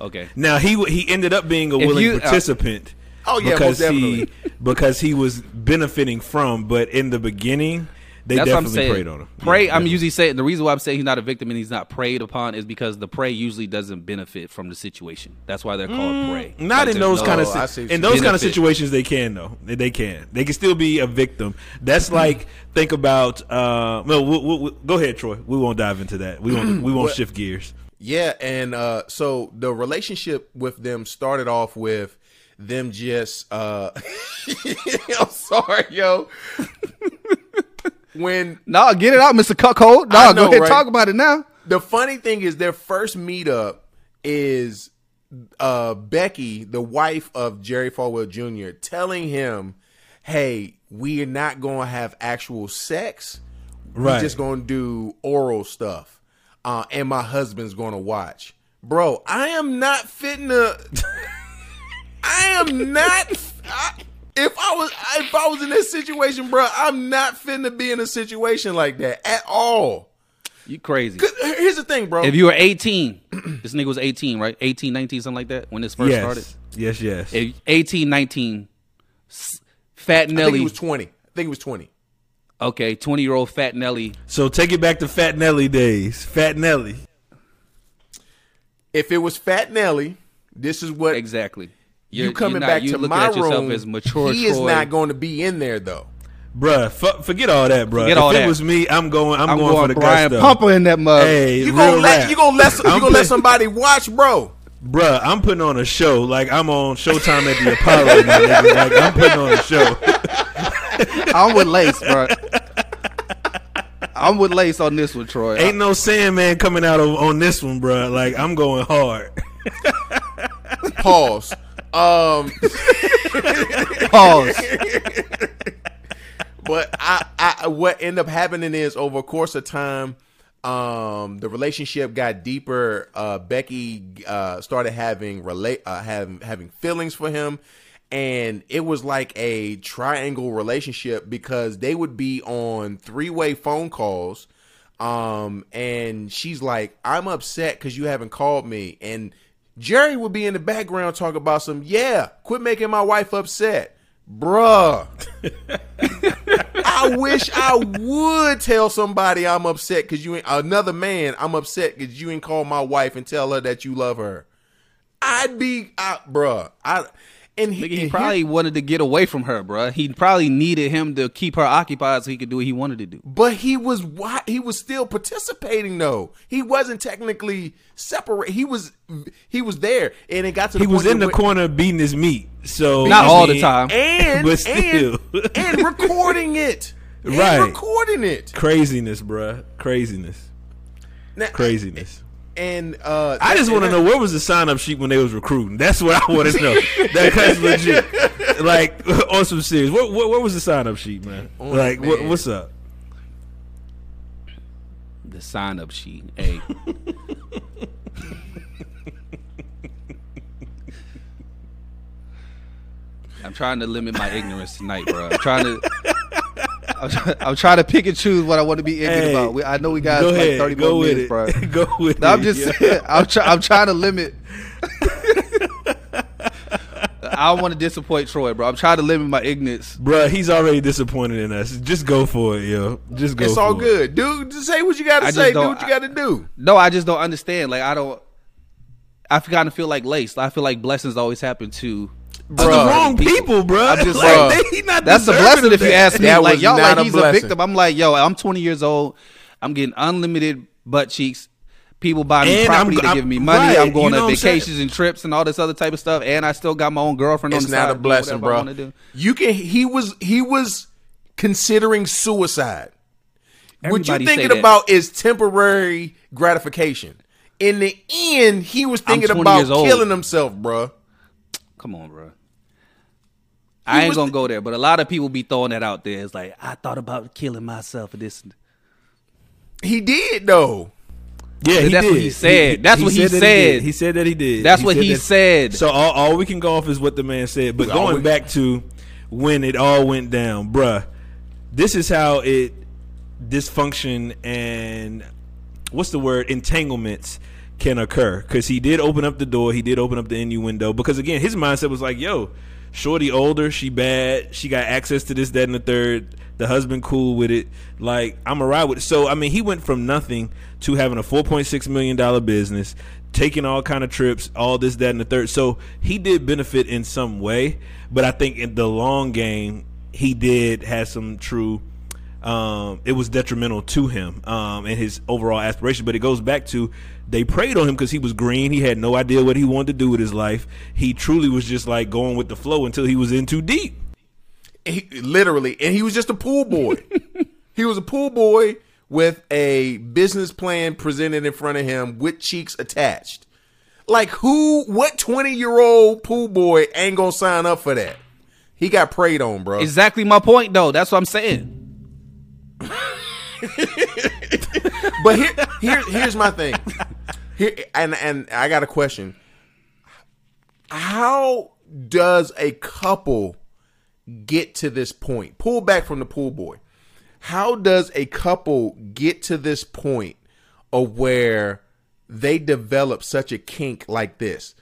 Okay. Now he w- he ended up being a If willing you- uh, participant. Oh, yeah, because most he definitely. because he was benefiting from. But in the beginning, they That's what I'm saying. preyed on him. Prey. Yeah, I'm yeah. usually saying the reason why I'm saying he's not a victim and he's not preyed upon is because the prey usually doesn't benefit from the situation. That's why they're called prey. Mm, Not Like, in those no- kind Oh, of si- what in those mean. kind of situations. They can though. They, they can. They can still be a victim. That's like think about. Uh, no, we, we, we- go ahead, Troy. We won't dive into that. We won't. We won't What- shift gears. Yeah, and uh, so the relationship with them started off with them just. Uh, I'm sorry, yo. When No, get it out, Mr. Cuckold. No, I go ahead, right? talk about it now. the funny thing is, their first meetup is uh, Becky, the wife of Jerry Falwell Jr., telling him, "Hey, we are not going to have actual sex. Right. We're just going to do oral stuff, uh, and my husband's going to watch." Bro, I am not fitting to. I am not. I, if I was, if I was in this situation, bro, I'm not finna be in a situation like that at all. You crazy. Here's the thing, bro. If you were 18, this nigga was 18, right? 18, 19, something like that when this first yes. started. Yes. Yes. If 18, 19, s- Fat I think Nelly. he was 20. I think he was 20. okay, 20 year old Fat Nelly. so take it back to Fat Nelly days. Fat Nelly. If it was Fat Nelly, this is what Exactly. You You're- coming you're not- back you to looking my at yourself room. as mature he is not going to be in there though. Bruh, fu- forget all that, bruh. Forget if all it that. was me, I'm going. I'm, I'm going, going, for the Brian gusto. Pumper in that mug. Hey, You gonna let rap. you gonna let you gonna let somebody watch, bro. Bruh, I'm putting on a show like I'm on Showtime at the Apollo. now, nigga. Like I'm putting on a show. I'm with Lace, bro. I'm with Lace on this one, Troy. Ain't no Sandman coming out of, on this one, bruh. Like I'm going hard. Pause. Um, Pause. but I, I, what ended up happening is over a course of time, um, the relationship got deeper. Uh, Becky uh, started having relate, uh, having having feelings for him, and it was like a triangle relationship because they would be on three way phone calls. Um, and she's like, "I'm upset because you haven't called me," and Jerry would be in the background talking about some, "Yeah, quit making my wife upset." Bruh. I wish I would tell somebody I'm upset because you ain't another man. I'm upset because you ain't call my wife and tell her that you love her. I'd be, I, bruh. I and Nigga, he and probably wanted to get away from her, bruh. He probably needed him to keep her occupied so he could do what he wanted to do. But he was why he was still participating though. He wasn't technically separate. He was he was there, and it got to the He was in the that- corner beating his meat. So Not I all the time. and But still. and, and recording it, And Right. recording it. Craziness, bruh. Craziness. Now, Craziness. And uh, I just want to know where was the sign up sheet when they was recruiting. That's what I want to know. That's legit. Like on some serious. What, where, where was the sign up sheet, man? Oh, like What, what's up? The sign up sheet. Hey. I'm trying to limit my ignorance tonight, bro. I'm trying to. I'm, I'm trying to pick and choose what I want to be ignorant Hey, about. We, I know we got Go like ahead. 30 Go more minutes, it. bro. Go with No, I'm just saying. I'm, try, I'm trying to limit. I don't want to disappoint Troy, bro. I'm trying to limit my ignorance. Bruh, he's already disappointed in us. Just go for it, yo. Just go it's for all it. good, dude. Just say what you gotta say. Do what you got to do. No, I just don't understand. Like I don't. I kind of feel like lace. I feel like blessings always happen to To the wrong people, bruh. I'm just Like, saying. they- he not That's a blessing if you ask me. That like was y'all, not like a he's a victim. I'm like, yo, I'm 20 years old. I'm getting unlimited butt cheeks. People buy me And I'm- property. They I'm- give me money. right, I'm going you know on what I'm saying? vacations and trips and all this other type of stuff. And I still got my own girlfriend on It's the not side. a blessing, bro. You can. He was. He was considering suicide. what you're thinking about is temporary gratification. In the end, he was thinking about killing himself, bro. Come on, bro. I ain't gonna the- go there, but a lot of people be throwing that out there. It's like I thought about killing myself for this. He did though. Yeah, he That's did. what he said. That's what he that said. did. He said that he did. That's what he that- said. So all, all we can go off is what the man said. But going we- back to when it all went down, bruh, this is how it dysfunction and what's the word entanglements can occur. Because he did open up the door. He did open up the innuendo. Because again, his mindset was like, "Yo, shorty older, she bad, she got access to this, that, and the third. The husband cool with it. Like I'm a ride with it. So I mean, he went from nothing to having a 4.6 million dollar business, taking all kind of trips, all this, that, and the third. So he did benefit in some way, but I think in the long game, he did have some true. Um, it was detrimental to him um, and his overall aspiration. But it goes back to they preyed on him because he was green. He had no idea what he wanted to do with his life. He truly was just like going with the flow until he was in too deep. He, literally, and he was just a pool boy. he was a pool boy with a business plan presented in front of him with cheeks attached. Like who? What twenty year old pool boy ain't gonna sign up for that? He got preyed on, bro. Exactly my point, though. That's what I'm saying. But here, here, here's my thing. Here, and and I got a question. How does a couple get to this point? Pull back from the pool boy. How does a couple get to this point of where they develop such a kink like this?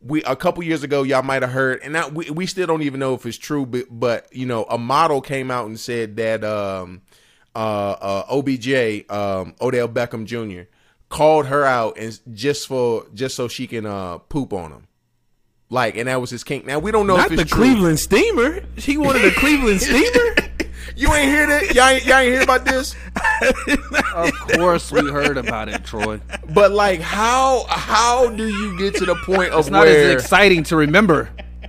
We a couple years ago, y'all might have heard, and now we, we still don't even know if it's true, but but you know, a model came out and said that um uh, uh OBJ um Odell Beckham Jr. called her out and just for just so she can uh poop on him. Like, and that was his kink. Now we don't know Not if the true. Cleveland Steamer. He wanted the Cleveland Steamer. You ain't hear that? Y'all ain't, y'all ain't hear about this? Of course, we heard about it, Troy. But like, how how do you get to the point of It's not where as exciting to remember.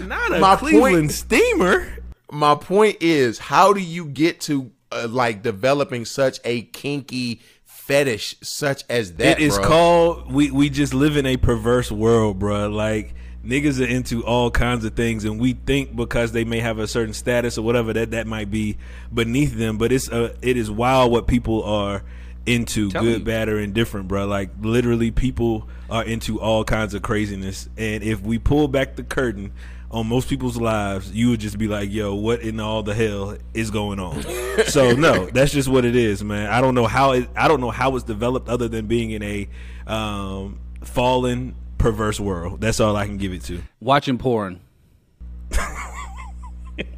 Not a My Cleveland point- Steamer. My point is, how do you get to uh, like developing such a kinky fetish such as that? It is bro? called we we just live in a perverse world, bruh. Like niggas are into all kinds of things, and we think because they may have a certain status or whatever that that might be beneath them. But it's uh, it is wild what people are into, Tell good, me. bad, or indifferent, bruh. Like literally, people are into all kinds of craziness, and if we pull back the curtain. On most people's lives, you would just be like, "Yo, what in all the hell is going on?" so no, that's just what it is, man. I don't know how it. I don't know how it's developed other than being in a um, fallen, perverse world. That's all I can give it to. Watching porn.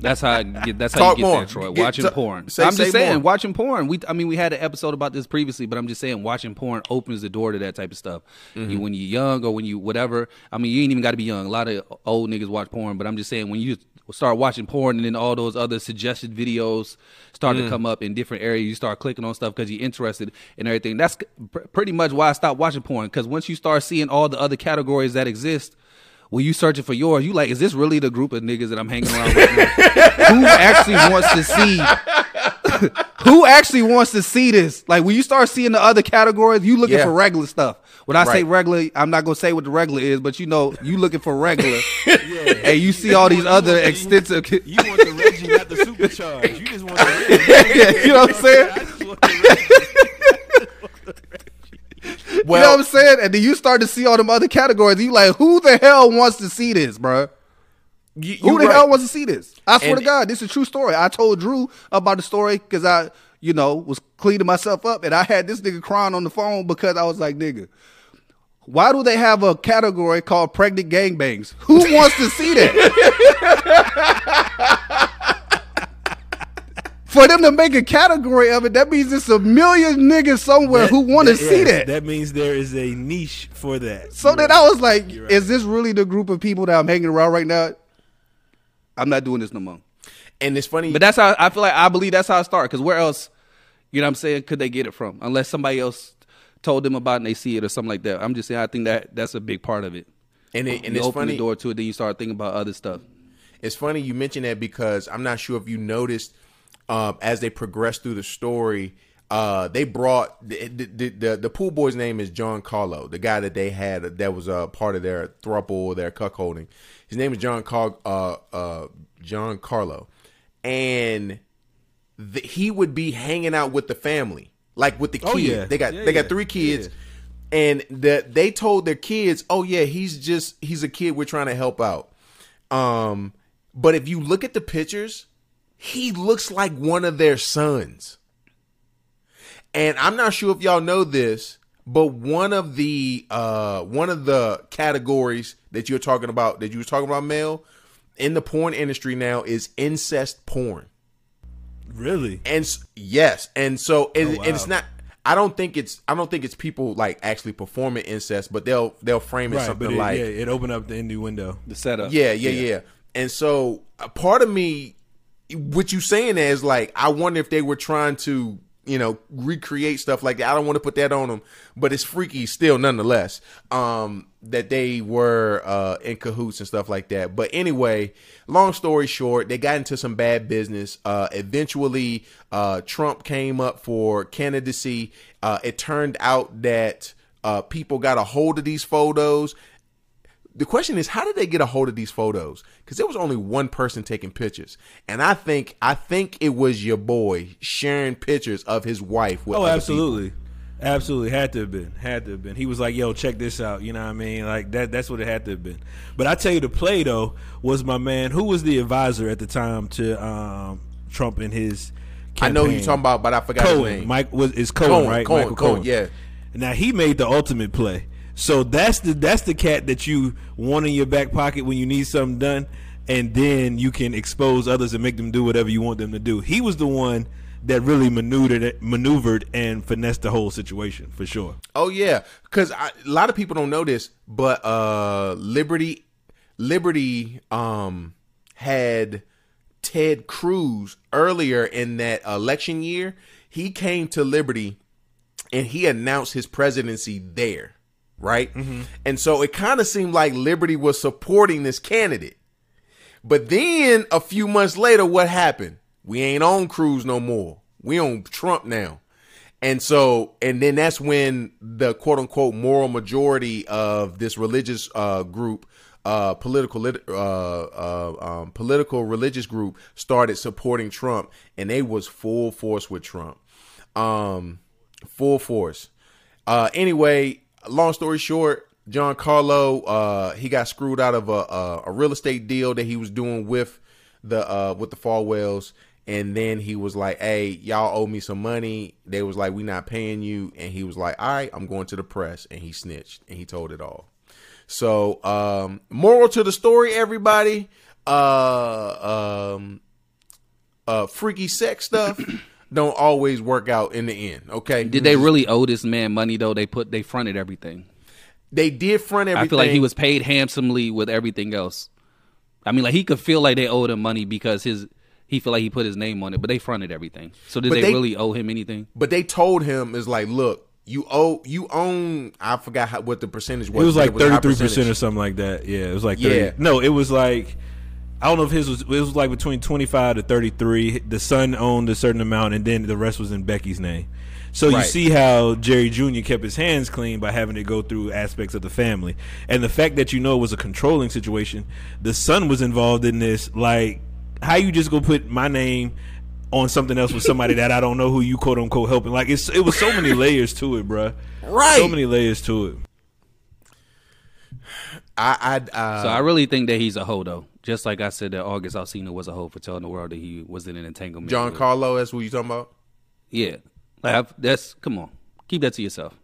That's how. I get, that's how Talk you get more. there, Troy. Get- watching t- porn. say- I'm say just saying, more. watching porn. We, I mean, we had an episode about this previously, but I'm just saying, watching porn opens the door to that type of stuff. Mm-hmm. You, when you're young or when you whatever. I mean, you ain't even got to be young. A lot of old niggas watch porn, but I'm just saying, when you start watching porn and then all those other suggested videos start Mm. to come up in different areas, you start clicking on stuff because you're interested in everything. That's pr- pretty much why I stopped watching porn. Because once you start seeing all the other categories that exist. When you searching for yours, you like, is this really the group of niggas that I'm hanging around with? Who actually wants to see? Who actually wants to see this? Like when you start seeing the other categories, you looking Yeah. for regular stuff. When I say regular, I'm not gonna say what the regular is, but you know, you looking for regular, and you see all these other extensive. You want the Reggie, not the supercharge. You just want the Reggie. you know what I'm saying? I just want the Reggie. you know what I'm saying? And then you start to see all them other categories. You like, who the hell wants to see this, bro? You- Who the right. hell wants to see this? I swear And- to God, this is a true story. I told Drew about the story because I, you know, was cleaning myself up and I had this nigga crying on the phone because I was like, nigga, why do they have a category called pregnant gangbangs? Who wants to see that? For them to make a category of it, that means it's a million niggas somewhere who want to see that. That means there is a niche for that. So You're then right. I was like, right. is this really the group of people that I'm hanging around right now? I'm not doing this no more. And it's funny. But that's how I feel like I believe that's how I started. Because where else, you know what I'm saying, could they get it from? Unless somebody else told them about it and they see it or something like that. I'm just saying I think that that's a big part of it. and it, and you it's open funny. the door to it, then you start thinking about other stuff. It's funny you mention that because I'm not sure if you noticed um, as they progressed through the story, uh, they brought the, the the the pool boy's name is Giancarlo, the guy that they had that was a part of their thruple, their cuckolding. His name is John Car uh, uh, Giancarlo, and the, he would be hanging out with the family, like with the kids. Oh, yeah. They got Yeah, they got three kids. Yeah. And the, they told their kids, "Oh yeah, he's just he's a kid. We're trying to help out." Um, but if you look at the pictures, he looks like one of their sons. And I'm not sure if y'all know this, but one of the uh one of the categories that you're talking about that you were talking about, male in the porn industry now is incest porn. really. And s- yes, and so and, Oh, wow. and it's not. I don't think it's. I don't think it's people like actually performing incest, but they'll they'll frame it Right, something but it, like yeah, it opened up the innuendo. The setup. yeah, yeah, yeah, And so a part of me, what you saying is like, I wonder if they were trying to, you know, recreate stuff like that. I don't want to put that on them, but it's freaky still, nonetheless. Um, that they were uh in cahoots and stuff like that. But anyway, long story short, they got into some bad business. Uh, eventually, uh, Trump came up for candidacy. Uh, it turned out that uh, people got a hold of these photos the question is how did they get a hold of these photos because there was only one person taking pictures and i think i think it was your boy sharing pictures of his wife with Oh, absolutely. Absolutely. Had to have been. Had to have been. He was like, yo, check this out. You know what I mean? Like that that's what it had to have been. But I tell you the play though was my man who was the advisor at the time to um, Trump in his people. i know who you're talking about but i forgot his Cohen. name Mike was is Cohen, Cohen, right? Cohen, Michael Cohen, Cohen. yeah. Now he made the ultimate play. So that's the that's the cat that you want in your back pocket when you need something done, and then you can expose others and make them do whatever you want them to do. He was the one that really maneuvered maneuvered and finessed the whole situation for sure. oh yeah because a lot of people don't know this but uh liberty liberty um had ted cruz earlier in that election year he came to liberty and he announced his presidency there, right? And so it kind of seemed like Liberty was supporting this candidate. But then a few months later, what happened? We ain't on Cruz no more. We on Trump now. And so, and then that's when the quote unquote moral majority of this religious uh, group, uh, political, uh, uh, um, political religious group started supporting Trump, and they was full force with Trump, um, full force. Uh, anyway, long story short, Giancarlo, uh, he got screwed out of a, a, a real estate deal that he was doing with the uh, with the Falwells, and then he was like, "Hey, y'all owe me some money." They was like, "We not paying you," and he was like, "All right, I'm going to the press," and he snitched and he told it all. So, um, moral to the story, everybody. uh um uh freaky sex stuff don't always work out in the end. Okay, Did they really owe this man money though? They put they fronted everything. They did front everything. I feel like he was paid handsomely with everything else. I mean, like he could feel like they owed him money because his he feel like he put his name on it, but they fronted everything. So did they, they- really owe him anything? But they told him is like, look, you owe you own. I forgot how, what the percentage was. It was like thirty three percent or something like that. Yeah, it was like 30. Yeah. No, it was like I don't know if his was it was like between twenty five to thirty three. The son owned a certain amount, and then the rest was in Becky's name. So you see how Jerry Jr. kept his hands clean by having to go through aspects of the family, and the fact that you know it was a controlling situation. The son was involved in this. Like, how you just go put my name on something else with somebody that I don't know who you quote unquote helping? Like, it's it was so many layers to it, bruh. Right. So many layers to it. I, I, uh, So I really think that he's a hoe though. Just like I said that August Alsina was a hoe for telling the world that he was in an entanglement. John with- Carlo. That's what you talking about. Yeah. Like I've, that's come on. Keep that to yourself.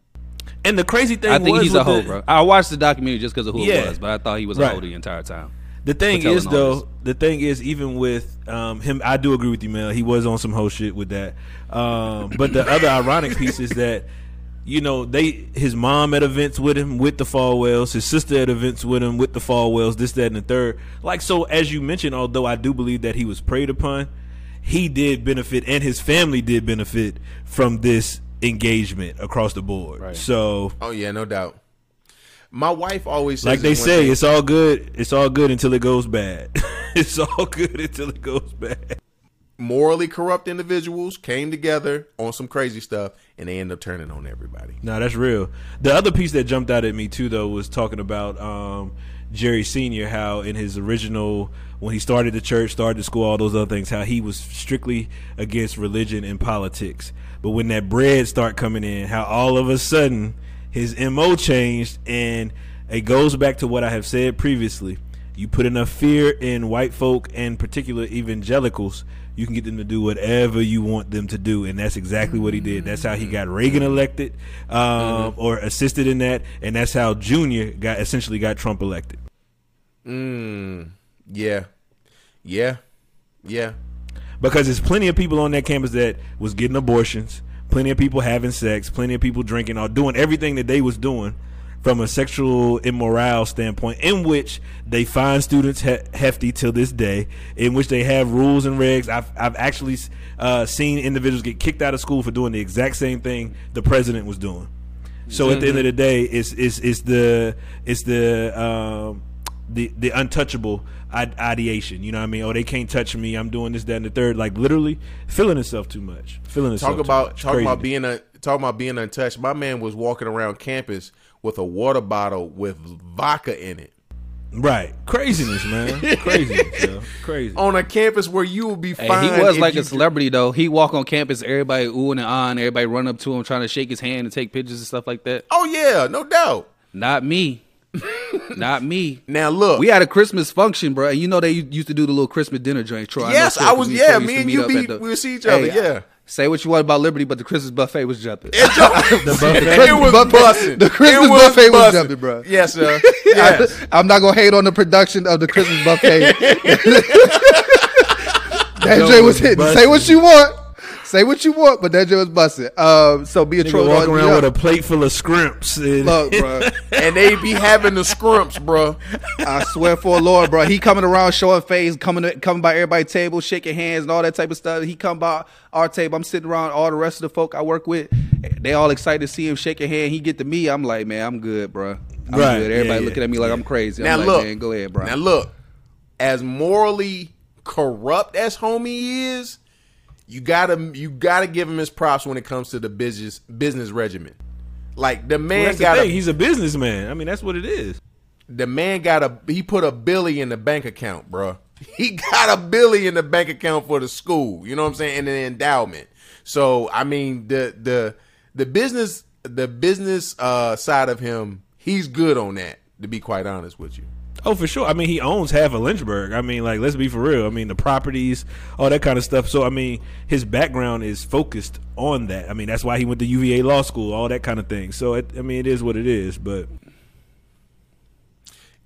And the crazy thing I think was he's a with hoe, the- bro. I watched the documentary just because of who Yeah. it was, but I thought he was a Right. hoe the entire time. The thing is, all though, this. the thing is, even with um, him, I do agree with you, man. He was on some whole shit with that. Um, but the other ironic piece is that, you know, they his mom at events with him with the Falwells, his sister at events with him with the Falwells, this, that, and the third. Like so, as you mentioned, although I do believe that he was preyed upon, he did benefit, and his family did benefit from this engagement across the board. Right. So, Oh yeah, no doubt. My wife always says like they say, thing. it's all good. It's all good until it goes bad. it's all good until it goes bad. Morally corrupt individuals came together on some crazy stuff and they end up turning on everybody. No, that's real. The other piece that jumped out at me too, though, was talking about um, Jerry Senior. How in his original, when he started the church, started the school, all those other things, how he was strictly against religion and politics. But when that bread start coming in, how all of a sudden his mo changed, and it goes back to what I have said previously. You put enough fear in white folk and particular evangelicals, you can get them to do whatever you want them to do, and that's exactly what he did. That's how he got Reagan elected, um, or assisted in that, and that's how Junior got essentially got Trump elected. Mm, yeah, yeah, yeah. Because there's plenty of people on that campus that was getting abortions, plenty of people having sex, plenty of people drinking, or doing everything that they was doing from a sexual immoral standpoint, in which they find students he- hefty till this day, in which they have rules and regs. I've I've actually uh, seen individuals get kicked out of school for doing the exact same thing the president was doing. So at the end of the day, it's it's it's the it's the um, the the untouchable ide- ideation. You know what I mean? Oh, they can't touch me. I'm doing this, that, and the third. Like literally feeling himself too much. Feeling himself. Talk too about much. talk about being a talking about being untouched. My man was walking around campus with a water bottle with vodka in it right craziness, man. craziness, yo. crazy. on a campus where you will be Hey, fine. he was like a celebrity though. He walk on campus, everybody oohing and on, everybody run up to him trying to shake his hand and take pictures and stuff like that. Oh yeah, no doubt. Not me. Not me. Now look, We had a Christmas function, bro. And you know they used to do the little Christmas dinner joint. Troy, know Yes, Troy, I 'cause was- yeah, me and you be- the- we would see each other, yeah. Say what you want about Liberty, but the Christmas buffet was jumping. it, jumped- buffet. it was busting. the Christmas It was buffet was busting. jumping, bro. Yes, sir. Yes. I, am not gonna hate on the production of the Christmas buffet. that Yo, joint was was hitting. Say what you want. Say what you want, but that joint was busting. Um, so be a Nigga troll walk around yeah. with a plate full of scrimps. And Look, bro. and they be having the scrumps, bro. I swear for Lord, bro. He coming around showing face, coming to, coming by everybody's table, shaking hands and all that type of stuff. He come by our table. I'm sitting around all the rest of the folk I work with. They all excited to see him shake a hand. He get to me. I'm like, man, I'm good, bro. I'm Right, good. Everybody yeah, looking at me like I'm crazy. Now I'm like, look, man, go ahead, bro. Now look, as morally corrupt as homie is, you gotta you gotta give him his props when it comes to the business business regimen. Like the man that's the got thing. a He's a businessman. I mean, that's what it is. the man got a he put a billy in the bank account, bro. He got a billy in the bank account for the school. You know what I'm saying? And an endowment. So I mean the the the business the business uh, side of him, he's good on that. To be quite honest with you. Oh, for sure. I mean, he owns half of Lynchburg. I mean, like, let's be for real. I mean, the properties, all that kind of stuff. So, I mean, his background is focused on that. I mean, that's why he went to UVA law school, all that kind of thing. So, it, I mean, it is what it is. But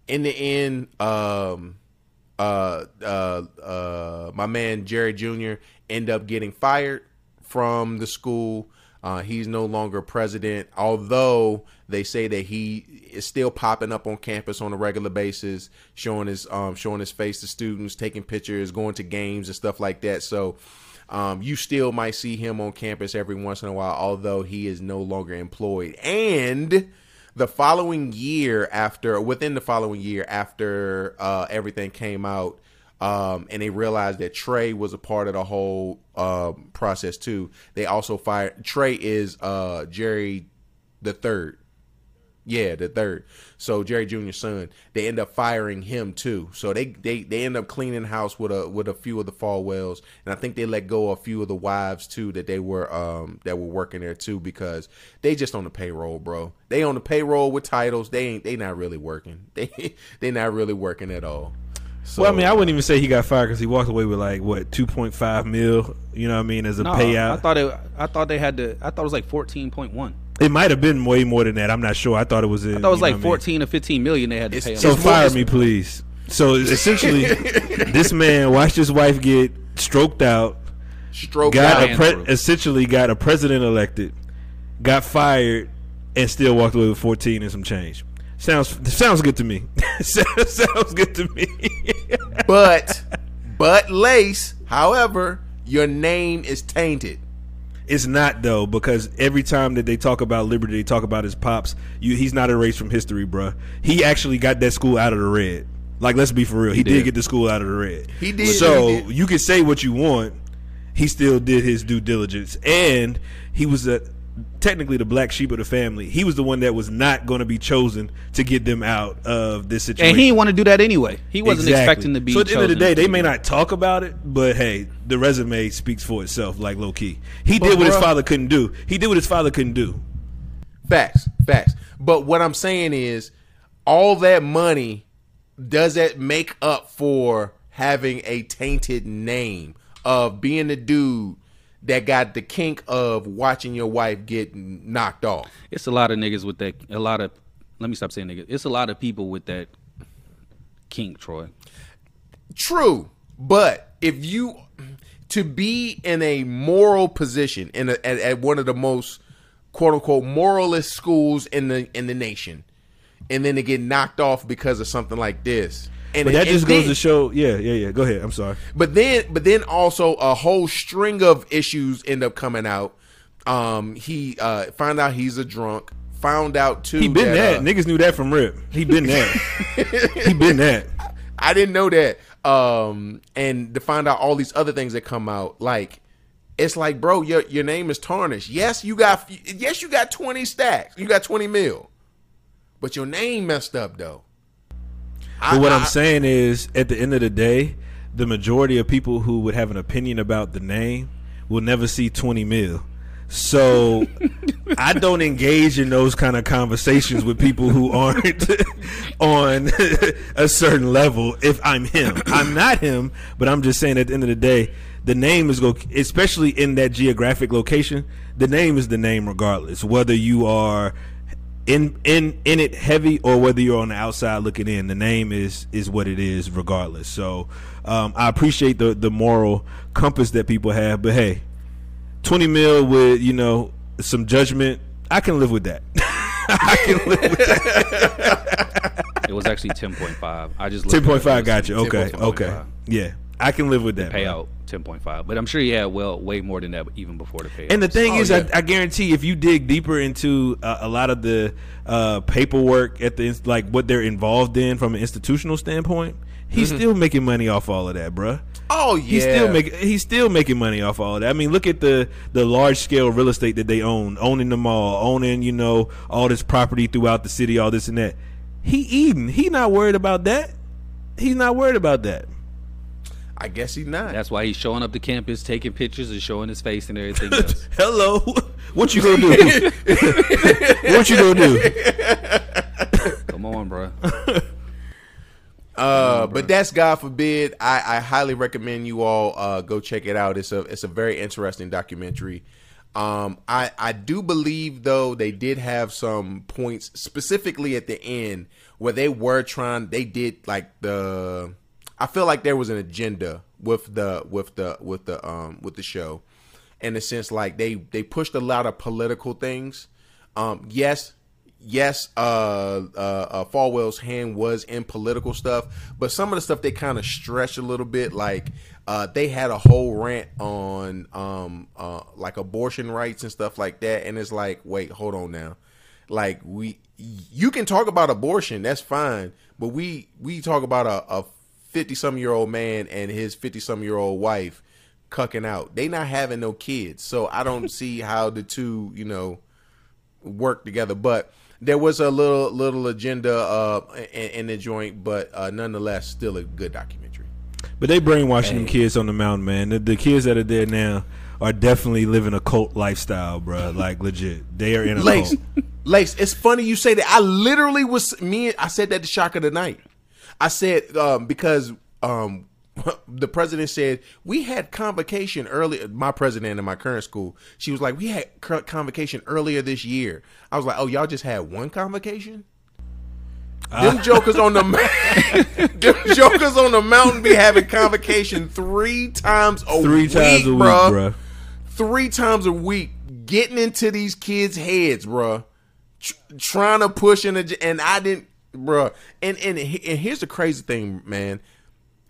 in the end, um, uh, uh, uh, my man Jerry Jr. end up getting fired from the school. Uh, he's no longer president, although they say that he is still popping up on campus on a regular basis, showing his um, showing his face to students, taking pictures, going to games and stuff like that. So um, you still might see him on campus every once in a while, although he is no longer employed. And the following year, after within the following year after uh, everything came out, um, and they realized that Trey was a part of the whole uh, process too. They also fired Trey is uh, Jerry the third. Yeah, the third. So Jerry Jr.'s son, they end up firing him too. So they they they end up cleaning house with a with a few of the Falwells, and I think they let go a few of the wives too that they were um that were working there too because they just on the payroll, bro. They on the payroll with titles. They ain't they not really working. They they not really working at all. So, well, I mean, I wouldn't even say he got fired because he walked away with like what two point five mil. You know what I mean as a no, payout. I thought it. I thought they had to. I thought it was like fourteen point one. It might have been way more than that. I'm not sure. I thought it was. In, I thought it was like 14 mean? or 15 million they had to it's, pay. So fire me, please. So essentially, this man watched his wife get stroked out. Stroked got out. A pre- essentially got a president elected, got fired, and still walked away with 14 and some change. Sounds sounds good to me. sounds good to me. but but lace, however, your name is tainted. It's not though because every time that they talk about Liberty, they talk about his pops. You, he's not erased from history, bruh. He actually got that school out of the red. Like, let's be for real. He, he did. did. get the school out of the red. He did. So he did. you can say what you want. He still did his due diligence, and he was a technically the black sheep of the family. He was the one that was not going to be chosen to get them out of this situation. And he didn't want to do that anyway. He wasn't exactly. expecting to be. So at the end of the day, they may not talk about it, but hey, the resume speaks for itself. Like low key, he but did what bro, his father couldn't do. He did what his father couldn't do. Facts, facts. But what I'm saying is, all that money does that make up for having a tainted name of being the dude that got the kink of watching your wife get knocked off. It's a lot of niggas with that. A lot of let me stop saying niggas. It's a lot of people with that kink, Troy. True, but if you to be in a moral position in a, at, at one of the most quote unquote moralist schools in the in the nation, and then to get knocked off because of something like this and but that just goes to show, yeah, yeah, yeah. Go ahead. I'm sorry. But then, but then also a whole string of issues end up coming out. Um, he uh found out he's a drunk. Found out too. He been that, that. Uh, niggas knew that from Rip. He been that. he been that. I didn't know that. Um, and to find out all these other things that come out, like it's like, bro, your your name is tarnished. Yes, you got yes, you got twenty stacks. You got twenty mil, but your name messed up though. But what I, am saying is, at the end of the day, the majority of people who would have an opinion about the name will never see 20 mil. So I don't engage in those kind of conversations with people who aren't on a certain level. If I'm him, I'm not him, but I'm just saying at the end of the day, the name is go, especially in that geographic location. The name is the name, regardless whether you are in in in it heavy or whether you're on the outside looking in the name is is what it is regardless. So um, i appreciate the the moral compass that people have but hey 20 mil with you know some judgment i can live with that. I can live with that. It was actually 10.5 i just 10.5 got you. Okay okay. Yeah I can live with that. Payout ten point five, but I'm sure he had well way more than that even before the payout. And the thing oh, is, yeah. I, I, guarantee if you dig deeper into uh, a lot of the uh, paperwork at the like what they're involved in from an institutional standpoint, he's mm-hmm. still making money off all of that, bruh. Oh yeah, he's still making he's still making money off all of that. I mean, look at the the large scale real estate that they own, owning the mall, owning you know all this property throughout the city, all this and that. He eating. He not worried about that. He's not worried about that. I guess he's not. That's why he's showing up to campus, taking pictures, and showing his face and everything else. Hello, what you gonna do? what you gonna do? Come on, bro. Uh, but that's God forbid. I, I highly recommend you all uh, go check it out. It's a it's a very interesting documentary. Um, I I do believe though they did have some points specifically at the end where they were trying. They did like the I feel like there was an agenda with the with the with the um with the show, in the sense like they they pushed a lot of political things. Um, yes, yes, uh, uh, uh, Falwell's hand was in political stuff, but some of the stuff they kind of stretched a little bit. Like uh, they had a whole rant on um, uh, like abortion rights and stuff like that, and it's like, wait, hold on now, like we, you can talk about abortion, that's fine, but we we talk about a fifty some year old man and his fifty some year old wife cucking out. They not having no kids, so I don't see how the two, you know, work together. But there was a little little agenda uh, in, in the joint, but uh, nonetheless, still a good documentary. But they brainwashing them kids on the mountain, man. The, the, kids that are there now are definitely living a cult lifestyle, bro. Like legit, they are in a Lace, cult. Lace, it's funny you say that. I literally was me. I said that the shock of the night. I said um, because um, the president said we had convocation earlier. My president in my current school, she was like, we had convocation earlier this year. I was like, oh, y'all just had one convocation. Uh. Them jokers on the them jokers on the mountain be having convocation three times a three week, times a week, bro. Three times a week, getting into these kids' heads, bro. Tr- trying to push in, a, and I didn't, bro. And and and here's the crazy thing, man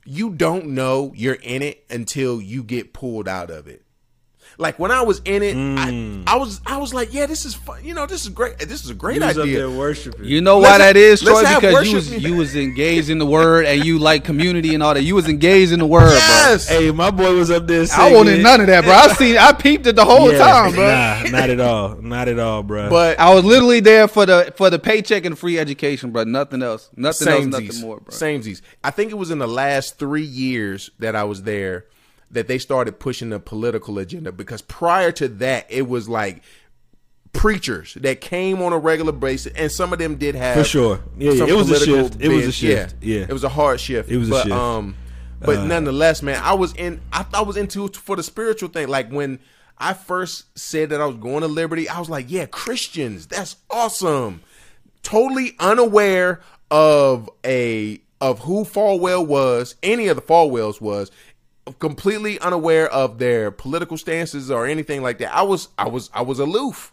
you don't know you're in it until you get pulled out of it. Like when I was in it, mm. I, I, was I was like, yeah, this is fun. You know, this is great. This is a great idea. Up there worshiping. You know why let's that is, Troy? Because you was you was engaged in the word and you like community and all that. You was engaged in the word, yes. bro. Hey, my boy was up there. Singing. I wanted none of that, bro. I seen I peeped it the whole yeah, time, bro. Nah, not at all. Not at all, bro. But I was literally there for the for the paycheck and free education, bro. Nothing else. Nothing else. Nothing more, bro. Samesies. I think it was in the last three years that I was there that they started pushing the political agenda because prior to that it was like preachers that came on a regular basis and some of them did have for sure. Yeah, yeah. it was a shift. It was a shift. Yeah. yeah. it was a hard shift. It was but, a shift. um but uh, nonetheless man i was in I, I was into for the spiritual thing. Like when i first said that i was going to liberty i was like yeah christians that's awesome. Totally unaware of a of who Falwell was, any of the Falwells was, completely unaware of their political stances or anything like that. I was I was I was aloof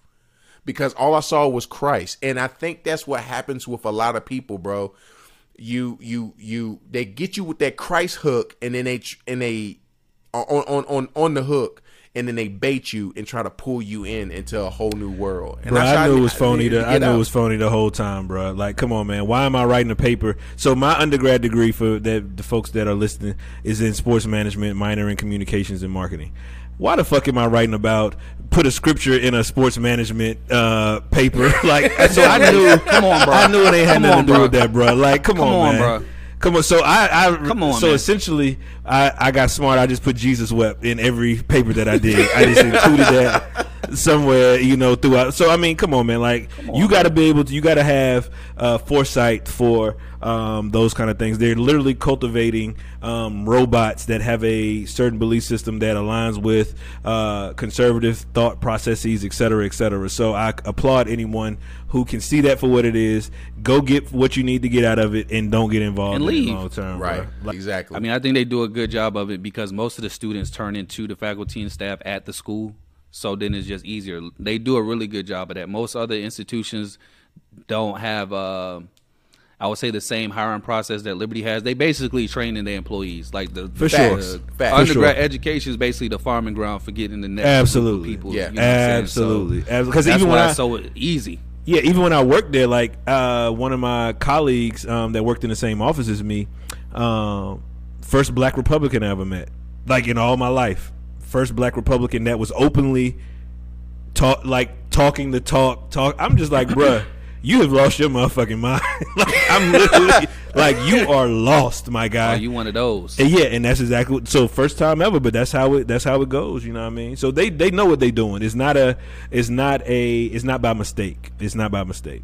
because all I saw was Christ. And I think that's what happens with a lot of people, bro. You you you they get you with that Christ hook and then they and they on on on on the hook and then they bait you and try to pull you in into a whole new world. And bro, I, I knew it was phony. I, the, I knew out. it was phony the whole time, bro. Like, come on, man. Why am I writing a paper? So my undergrad degree for that the folks that are listening is in sports management, minor in communications and marketing. Why the fuck am I writing about put a scripture in a sports management uh, paper? like, so I knew. come on, bro. I knew it ain't had come nothing on, to do with that, bro. Like, come, come on, on, man. Bro. Come on, so I, I come on. So man. essentially, I, I got smart. I just put Jesus wept in every paper that I did. I just included that somewhere, you know, throughout. So I mean, come on, man. Like on, you got to be able to. You got to have uh, foresight for um, those kind of things. They're literally cultivating um, robots that have a certain belief system that aligns with uh, conservative thought processes, et cetera, et cetera. So I applaud anyone who can see that for what it is. Go get what you need to get out of it, and don't get involved and leave. long term. Right, like, exactly. I mean, I think they do a good job of it because most of the students turn into the faculty and staff at the school. So then it's just easier. They do a really good job of that. Most other institutions don't have. Uh, I would say the same hiring process that Liberty has. They basically training their employees. Like the for sure, the undergrad sure. education is basically the farming ground for getting the next absolutely people. Yeah, you know absolutely. Because so, even when I, so easy. Yeah, even when I worked there, like uh, one of my colleagues um, that worked in the same office as me, um, first Black Republican I ever met, like in all my life, first Black Republican that was openly talk like talking the talk talk. I'm just like, bruh you have lost your motherfucking mind. like, I'm literally like you are lost, my guy. Oh, you one of those. And yeah, and that's exactly what, so first time ever, but that's how it that's how it goes. You know what I mean? So they they know what they're doing. It's not a it's not a it's not by mistake. It's not by mistake.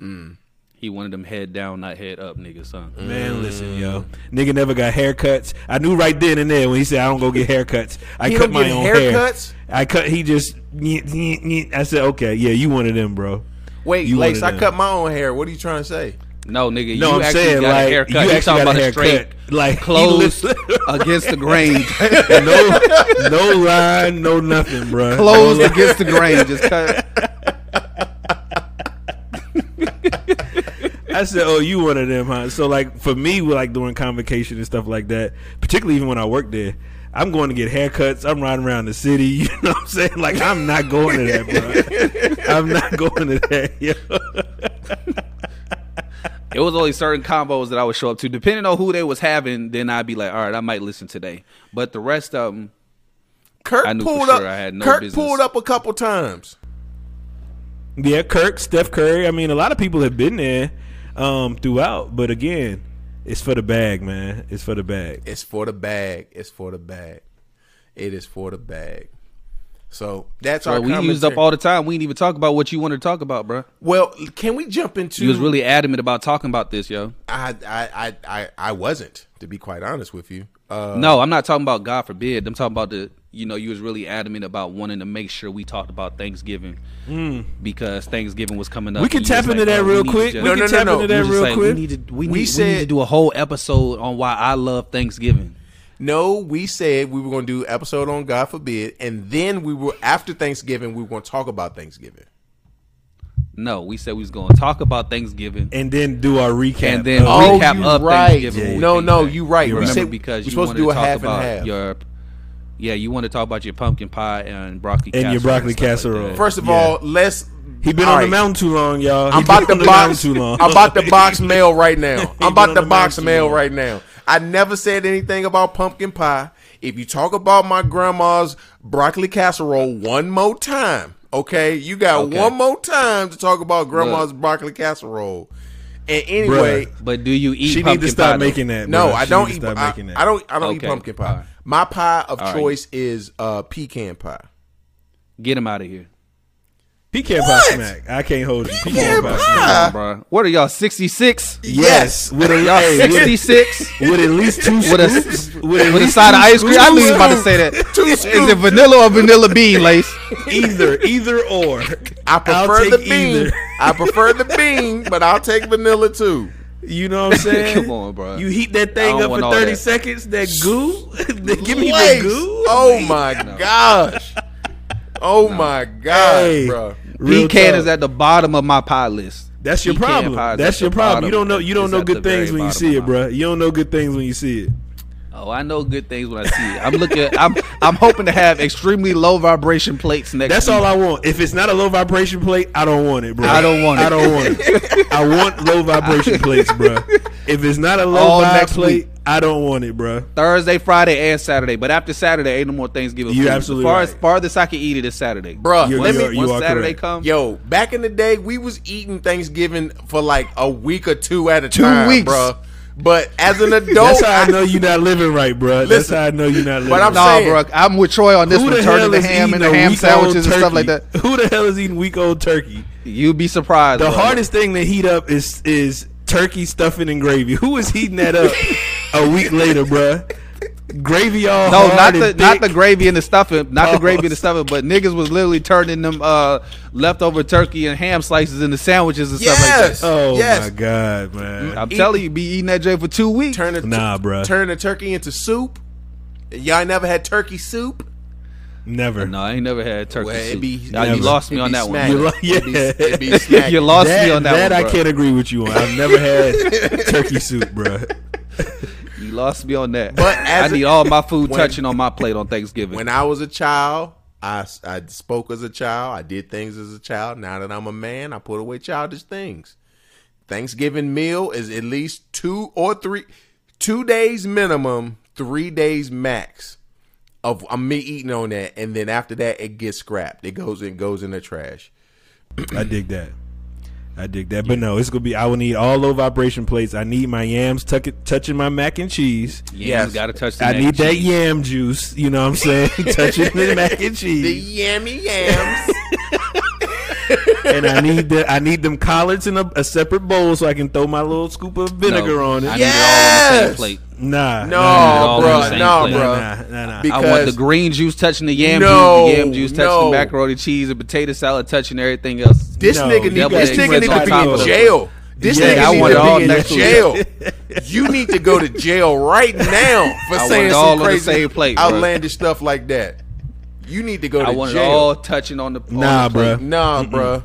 Mm. He wanted them head down, not head up, nigga, son. Man, mm. listen, yo, nigga never got haircuts. I knew right then and there when he said I don't go get haircuts. I he cut my own haircuts. Hair. I cut. He just. I said, okay, yeah, you one of them, bro. Wait, you Lace, I cut my own hair. What are you trying to say? No, nigga, No, you I'm actually saying got like a haircut. you You actually talking got about a a straight like he clothes against the grain, no, no line, no nothing, bro. clothes No against the grain. Just cut. I said, "Oh, you one of them, huh?" So, like for me, with like during convocation and stuff like that, particularly even when I work there, I'm going to get haircuts. I'm riding around the city. You know what I'm saying? Like I'm not going to that, bro. I'm not going to that. Yo. It was only certain combos that I would show up to, depending on who they was having. Then I'd be like, all right, I might listen today. But the rest of them, Kirk I knew for pulled sure up. I had no Kirk business. pulled up a couple times. Yeah, Kirk, Steph Curry. I mean, a lot of people have been there um, throughout, but again, it's for the bag, man. It's for the bag. It's for the bag. It's for the bag. It is for the bag. So that's so our. we used up all the time. We didn't even talk about what you wanted to talk about, bro. Well, can we jump into? You was really adamant about talking about this, yo. I, I, I, I, I wasn't, to be quite honest with you. Uh, No, I'm not talking about God forbid. I'm talking about the you know, you was really adamant about wanting to make sure we talked about Thanksgiving hmm. because Thanksgiving was coming up. We can tap into like, that "Oh, real quick. just- We No, can no, no, tap no. into that real like, quick. We need to we We need, we said- need to do a whole episode on why I love Thanksgiving. No, we said we were going to do episode on God forbid, and then we were after Thanksgiving we were going to talk about Thanksgiving. No, we said we was going to talk about Thanksgiving and then do our recap. and then Oh, recap you of right. Thanksgiving. Yeah, when we no, came no, back. you right. You're we right. said Remember because we're supposed to do a talk half and half. Your, yeah, you want to talk about your pumpkin pie and broccoli And your broccoli stuff like casserole. that. First of Yeah. all, let's. he been all on the mountain too long, y'all. He I'm about to box. too long. I'm about to box mail right now. I'm about to box mail right now. I never said anything about pumpkin pie. If you talk about my grandma's broccoli casserole one more time, okay, you got Okay. one more time to talk about grandma's broccoli casserole. And Bruh, anyway, But do you eat she pumpkin need to pie, stop though? making that. no, bruh. I She don't eat. stop I, making that. I don't. I don't Okay. eat pumpkin pie. All right. My pie of All right. choice is uh, pecan pie. Get him out of here. Pecan pie What? smack. I can't hold you. Pecan Pecan pie. pie? smack. Bro. What are y'all? Sixty six. Yes, with a Y'all sixty six. with at least two With a scoops. with, a least side of ice cream. I knew you was about to say that. Two Is scoops. it vanilla or vanilla bean lace? Either, either or. I prefer take the bean. either. I prefer the bean, but I'll take vanilla too. You know what I'm saying? Come on, bro. You heat that thing up for 30 that. seconds. That goo. Give me Lace. the goo. Oh my gosh. Oh my gosh, Hey, bro. Real Pecan is at the bottom of my pie list. That's your Pecan problem. That's your problem. bottom. You don't know. You don't It's know good things when you see it, bro. You don't know good things when you see it. Oh, I know good things when I see it. I'm looking. I'm I'm hoping to have extremely low vibration plates next. That's week. all I want. If it's not a low vibration plate, I don't want it, bro. I don't want it. I don't want it. I want low vibration plates, bro. If it's not a low All vibe next plate, week. I don't want it, bro. Thursday, Friday, and Saturday. But after Saturday, ain't no more Thanksgiving. You're food. absolutely As far as right. farthest I can eat it is Saturday, Bruh, You're- let you me are- you Once are Saturday correct. comes, Yo, back in the day, we was eating Thanksgiving for like a week or two at a Two time, weeks. bruh. But as an adult, That's how I know you're not living right, bro. That's how I know you're not living. but I'm right. nah, saying- bro. I'm with Troy on this Who one. the Turning hell the is ham eating and the ham week-old sandwiches and stuff like turkey? that. Who the hell is eating week old turkey? You'd be surprised. The bro. hardest thing to heat up is is turkey stuffing and gravy. Who is heating that up a week later, bruh? Gravy all No, hard not and the not the gravy and the stuffing, not the Oh. gravy and the stuffing, but niggas was literally turning them uh, leftover turkey and ham slices into sandwiches and stuff like that. Oh yes. my god, man! I'm Eat- telling you, be eating that J for two weeks. Turn the Nah, bro. turn the turkey into soup. Y'all never had turkey soup? Never. No, I ain't never had turkey Well, soup. be- Nah, you lost me on that one. You lo- yeah. It'd be, it'd be you lost that me on that, that one. I can't agree with you on. I've never had turkey soup, bruh. You lost me on that. But I as a- need all my food when- touching on my plate on Thanksgiving. When I was a child, I, I spoke as a child. I did things as a child. Now that I'm a man, I put away childish things. Thanksgiving meal is at least two or three, two days minimum, three days max of me eating on that, and then after that it gets scrapped. It goes it goes in the trash. I dig that. I dig that. But no, it's gonna be. I will need all low vibration plates. I need my yams tuck it, touching my mac and cheese. yeah, yes. gotta touch the I mac need and that cheese. yam juice. You know what I'm saying? touching the mac and cheese. The cheese. yammy yams. and I need the I need them collards in a, a separate bowl so I can throw my little scoop of vinegar No, on it. I need it all on the same Yes! plate. Nah, No, all bro, same no, bro. Nah, nah, nah. Be- I want the green juice touching the yam No, juice, the yam juice touching no. the macaroni cheese, and potato salad touching everything else. This No, nigga you need this nigga need to be in jail. This Yeah, nigga I need want it all to be in next jail. you need to go to jail right now for I want saying it some all on the crazy, same plate, bro. outlandish stuff like that. You need to go to I want it all touching on the on Nah, the plate. Nah, bruh.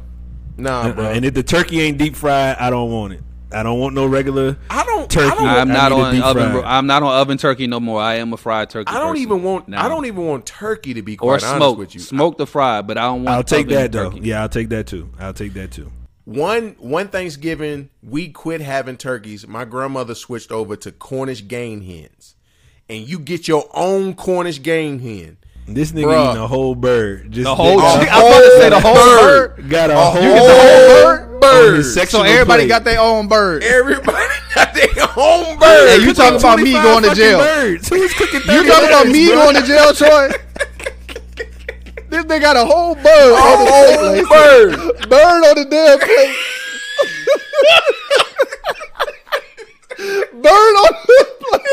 Nah, Uh-uh. And if the turkey ain't deep fried, I don't want it. I don't want no regular. I don't. Turkey. I don't, I'm I not on deep oven. fried. I'm not on oven turkey no more. I am a fried turkey. I don't person even want. now. I don't even want turkey to be or quite honest smoke. with you. Smoke the fry, but I don't want. I'll take that though. turkey. Yeah, I'll take that too. I'll take that too. One one Thanksgiving, we quit having turkeys. My grandmother switched over to Cornish game hens, and you get your own Cornish game hen. This nigga Bruh. eating a whole bird. Just The whole. got I was about to say the whole bird. bird. got a, oh, A whole, whole bird. bird. on his So everybody plate. got their own bird. Everybody got their own bird. Hey, you talking about me going to jail? Birds. Who's cooking You 30 talking about me bro? going to jail, Troy? this nigga got a whole bird a on the whole plate. bird. Bird on the damn plate. bird on the plate.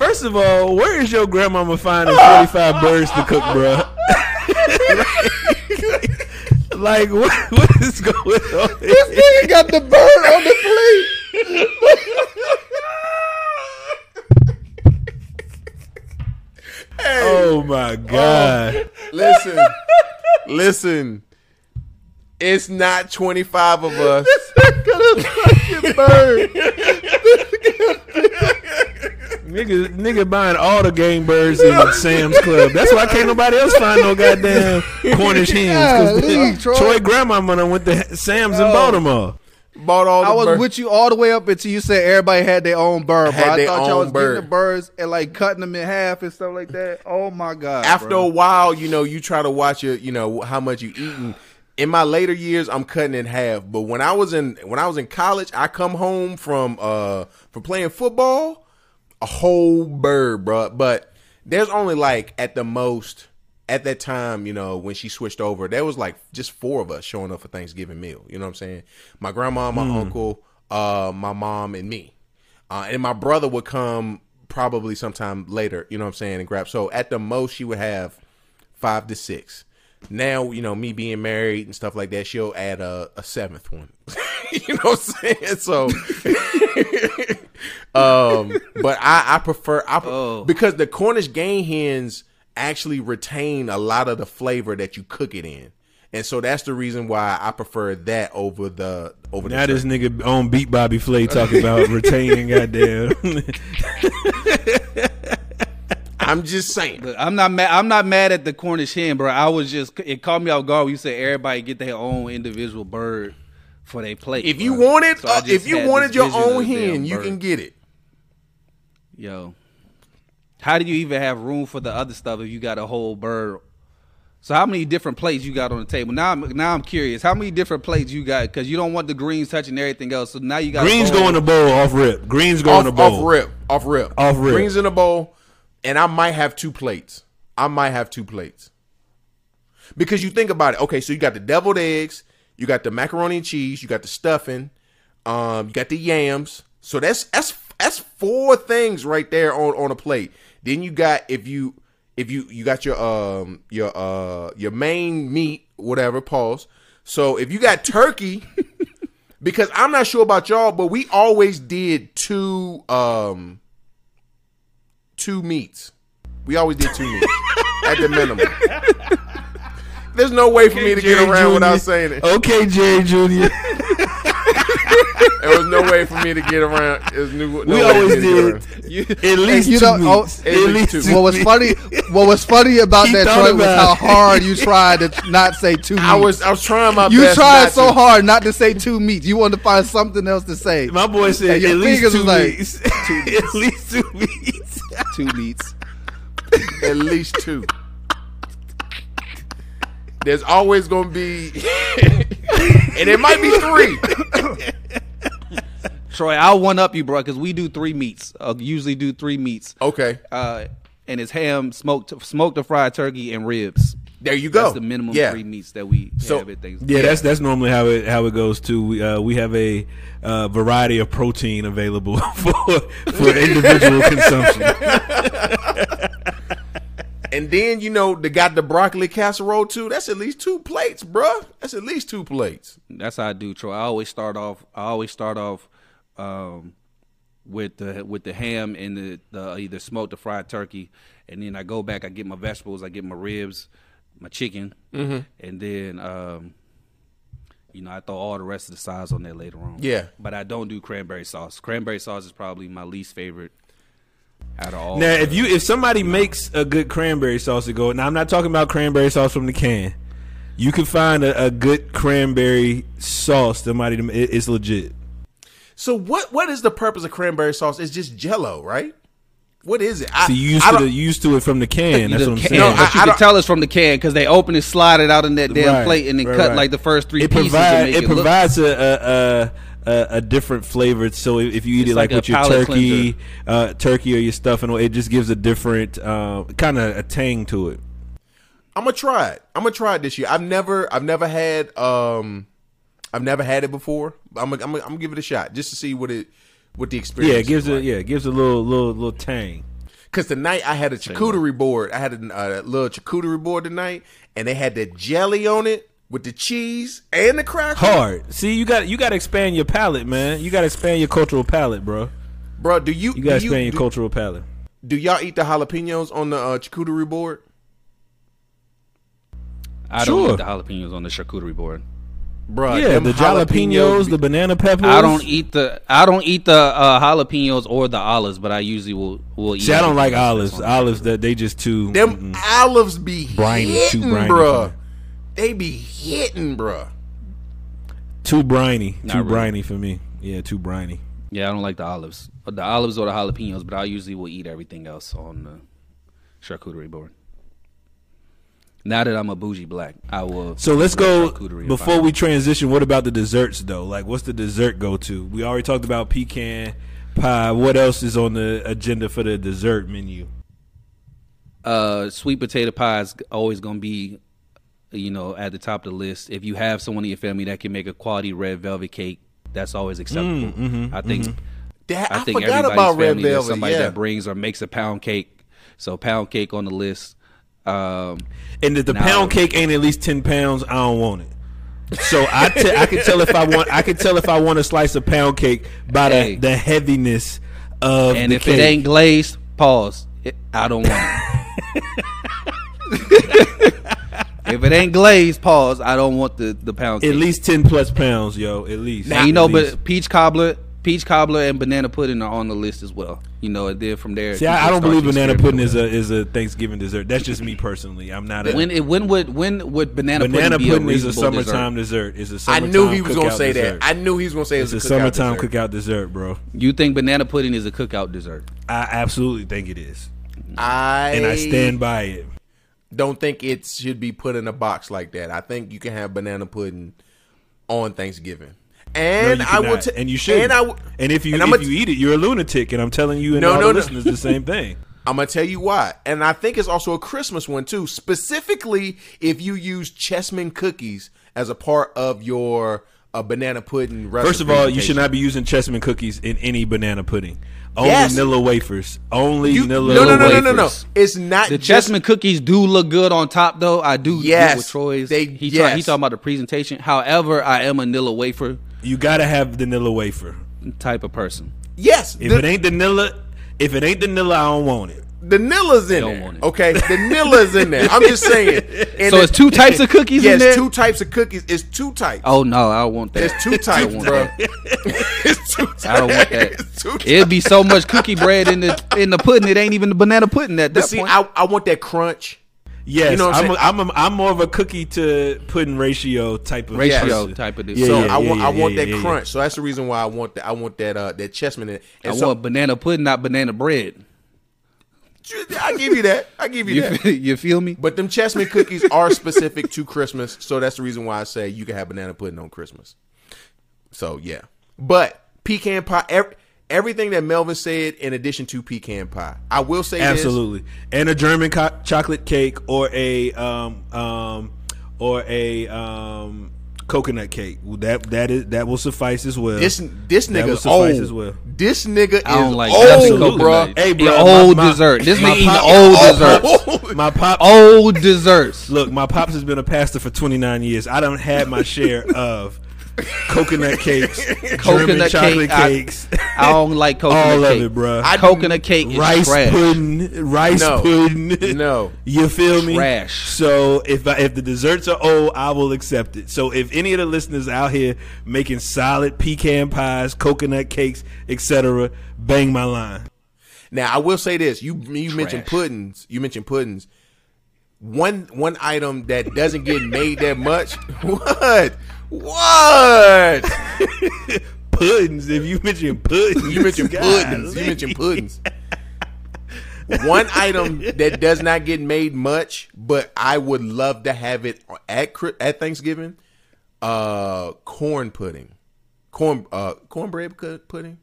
First of all, where is your grandmama finding 45 birds to cook, bro? like, what, what is going on? This nigga got the bird on the plate. Oh my god! Oh. Listen, listen. It's not twenty five of us. This nigga got a fucking bird. Nigga, nigga buying all the game birds in Sam's Club. That's why I can't nobody else find no goddamn Cornish hens. 'cause Golly, the- Troy. Troy grandmama done went to Sam's in Yo. Baltimore. Bought all the I was birds. with you all the way up until you said everybody had their own bird, bro. Had I their thought y'all own was bird. getting the birds and like cutting them in half and stuff like that. Oh my god! After bro. a while, you know, you try to watch your, you know, how much you eating. In my later years, I'm cutting in half. But when I was in when I was in college, I come home from uh from playing football, a whole bird, bro. But there's only like at the most at that time, you know, when she switched over, there was like just four of us showing up for Thanksgiving meal. You know what I'm saying? My grandma, my uncle, uh, my mom, and me. Uh, and my brother would come probably sometime later, you know what I'm saying, and grab. So at the most, she would have five to six. Now, you know, me being married and stuff like that, she'll add a, a seventh one. you know what I'm saying? So, um, but I, I prefer I, Oh. because the Cornish game hens actually retain a lot of the flavor that you cook it in. And so that's the reason why I prefer that over the over the Now this nigga on beat Bobby Flay talking about retaining goddamn. I'm just saying. Look, I'm not mad. I'm not mad at the Cornish hen, bro. I was just it caught me off guard when you said everybody get their own individual bird for their plate. If you bro. wanted, So uh, if you wanted your own the damn hen, you can get it. Yo, how do you even have room for the other stuff if you got a whole bird? So how many different plates you got on the table? Now I'm now I'm curious. How many different plates you got? Because you don't want the greens touching everything else. So now you got Greens bowl. go in the bowl off rip. Greens go in the bowl. off rip, off rip, Off rip. Greens in a bowl, and I might have two plates. I might have two plates because you think about it. Okay, so you got the deviled eggs, you got the macaroni and cheese, you got the stuffing, um, you got the yams. So that's that's that's four things right there on on a plate. Then you got if you if you you got your um your uh your main meat whatever pause. So if you got turkey. because I'm not sure about y'all, but we always did two um two meats. We always did two meats at the minimum. There's no way for me to get around Jr. without saying it. Okay, Jerry Jr. There was no way for me to get around. There's no, no we always for me to get did around. at least you two know, oh, at at least least two. two What was weeks. funny? What was funny about He that, thought Troy, was how hard you tried to not say two. I meats. was I was trying my best. You tried not so to- hard not to say two meats. You wanted to find something else to say. My boy said And your at least two was like, weeks. at least two weeks. two meats. At least two. There's always gonna be, and it might be three. Troy, I'll one up you, bro, because we do three meats. Uh, usually do three meats. Okay, Uh, and it's ham, smoked, smoked or fried turkey, and ribs. there you go. That's the minimum Yeah. three meats that we So- have at things. Yeah, that's that's normally how it how it goes too. We uh, we have a uh, variety of protein available for for individual consumption. And then you know they got the broccoli casserole too. That's at least two plates, bruh. That's at least two plates. That's how I do, Troy. I always start off. I always start off um, with the with the ham and the, the either smoked or fried turkey, and then I go back. I get my vegetables. I get my ribs, my chicken, Mm-hmm. and then um, you know I throw all the rest of the sides on there later on. Yeah. but I don't do cranberry sauce. Cranberry sauce is probably my least favorite out of all. Now, if you if somebody makes a good cranberry sauce to go, now I'm not talking about cranberry sauce from the can. You can find a, a good cranberry sauce. Somebody, to- it- it's legit. So what what is the purpose of cranberry sauce? It's just Jello, right? What is it? I, So you used I to don't- the, you used to it from the can. That's the what I'm can, saying. No, but I- you I can tell it's from the can because they open it, slide it out in that damn Right, plate, and then right, cut right. like the first three it pieces. provides and make it it look- provides a, a, a, a different flavor. So if if you eat It's it like, like with your turkey, uh, turkey or your stuffing, it just gives a different uh, kind of a tang to it. I'm gonna try it. I'm gonna try it this year. I've never I've never had um I've never had it before. I'm gonna, I'm gonna, I'm gonna give it a shot just to see what it what the experience. Yeah, it gives is it like. yeah, it gives a little little little tang. Cause tonight I had a charcuterie board. I had a, a little charcuterie board tonight, and they had the jelly on it with the cheese and the cracker. Hard. See, you got you got to expand your palate, man. You got to expand your cultural palate, bro. bro. Do you You got to do, expand your do, cultural palate. do y'all eat the jalapenos on the uh, charcuterie board? I don't Sure. eat the jalapenos on the charcuterie board. Bro, yeah, the jalapenos, the banana peppers. I don't eat the I don't eat the uh, jalapenos or the olives, but I usually will will eat. See, I don't like olives. Olives that they just too. them mm-mm. olives be Briny, too briny bro. For me. They be hitting, bro. too briny, Not too really. briny for me. Yeah, too briny. Yeah, I don't like the olives, the olives or the jalapenos, but I usually will eat everything else on the charcuterie board. Now that I'm a bougie black, I will. So let's go before we transition. What about the desserts though? Like, what's the dessert go to? We already talked about pecan pie. What else is on the agenda for the dessert menu? uh, sweet potato pie is always going to be, you know, at the top of the list. If you have someone in your family that can make a quality red velvet cake, that's always acceptable. Mm, I think. That, I, I, think forgot everybody's about red family, there's velvet. Somebody yeah. that brings or makes a pound cake. So pound cake on the list. Um, And if the Now- pound cake ain't at least ten pounds, I don't want it. So I te- I can tell if I want I can tell if I want a slice of pound cake by the, Hey. the heaviness of and the if cake. it ain't glazed, pause. It, I don't want it. if it ain't glazed, pause. I don't want the the pound cake. at least ten plus pounds, yo. At least. Now you know, least. but peach cobbler, peach cobbler, and banana pudding are on the list as well. You know, and then from there. See, I, I don't believe banana pudding is a is a Thanksgiving dessert. That's just me personally. I'm not a. When it, when would when would banana, banana pudding, pudding be a is a summertime dessert? dessert. It's a I summertime knew he was gonna say dessert. that. I knew he was gonna say it It's a a, cookout summertime dessert. cookout dessert, bro. You think banana pudding is a cookout dessert? I absolutely think it is, I and I stand by it. Don't think it should be put in a box like that. I think you can have banana pudding on Thanksgiving. And you I will, t- and you should. And I, w- and if you and if you eat it, you're a lunatic. And I'm telling you and No, all no, the no. listeners the same thing. I'm gonna tell you why. And I think it's also a Christmas one too. Specifically, if you use Chessmen cookies as a part of your uh, banana pudding recipe. First of all, you should not be using Chessmen cookies in any banana pudding. Only Yes. Nilla wafers. Only You, Nilla no, no, no, no, no, no. wafers. It's not The just chessmen cookies do look good on top, though. I do Yes, with Troy's. they- he, yes. he talking about the presentation. However, I am a Nilla wafer You gotta have the Nilla wafer. type of person. Yes, If the, it ain't the Nilla, if it ain't the Nilla, I don't want it. The Nilla's in there. Okay, the Nilla's in there. I'm just saying. And So it's two types of cookies Yeah, in there. two types of cookies. It's two types. Oh no, I don't want that. It's two I types, bro. it's two types. I don't want that. It's two types. It'd be so much cookie bread in the in the pudding. It ain't even the banana pudding at But that see, point. I, I want that crunch. Yes, You know what I'm I'm, saying? a, I'm, a, I'm more of a cookie to pudding ratio type of Ratio person. type of this. Yeah, so yeah, I want yeah, I want yeah, that yeah, yeah. crunch. So that's the reason why I want that. I want that uh that chessmen in. And I so want banana pudding, not banana bread. I give you that. I give you You that. feel, you feel me? But them chessmen cookies are specific to Christmas, so that's the reason why I say you can have banana pudding on Christmas. So yeah, but pecan pie. Every, everything that Melvin said, in addition to pecan pie, I will say this. Absolutely, and a German co- chocolate cake or a um um or a um coconut cake. That that is that will suffice as well. This this That would suffice old. as well. This nigga I don't is like old, nothing bro. Hey, Eating bro, old my- my- dessert. This my nigga eating pop- old desserts. my pop. Old desserts. Look, my pops has been a pastor for 29 years. I don't have my share of coconut cakes, Coconut chocolate cake, cakes, I don't like coconut all cake. of it, bro. I coconut cake is rice trash. pudding, rice No. pudding. No. you feel me? Trash. So if I, if the desserts are old, I will accept it. So if any of the listeners out here making solid pecan pies, coconut cakes, etc., bang my line. Now I will say this: you you mentioned puddings. You mentioned puddings. One one item that doesn't get made that much. What? What? Puddings. If you mention puddings, You mentioned puddings. You golly. mentioned puddings. One item that does not get made much, but I would love to have it at at Thanksgiving. Uh, corn pudding, corn uh cornbread cu- pudding.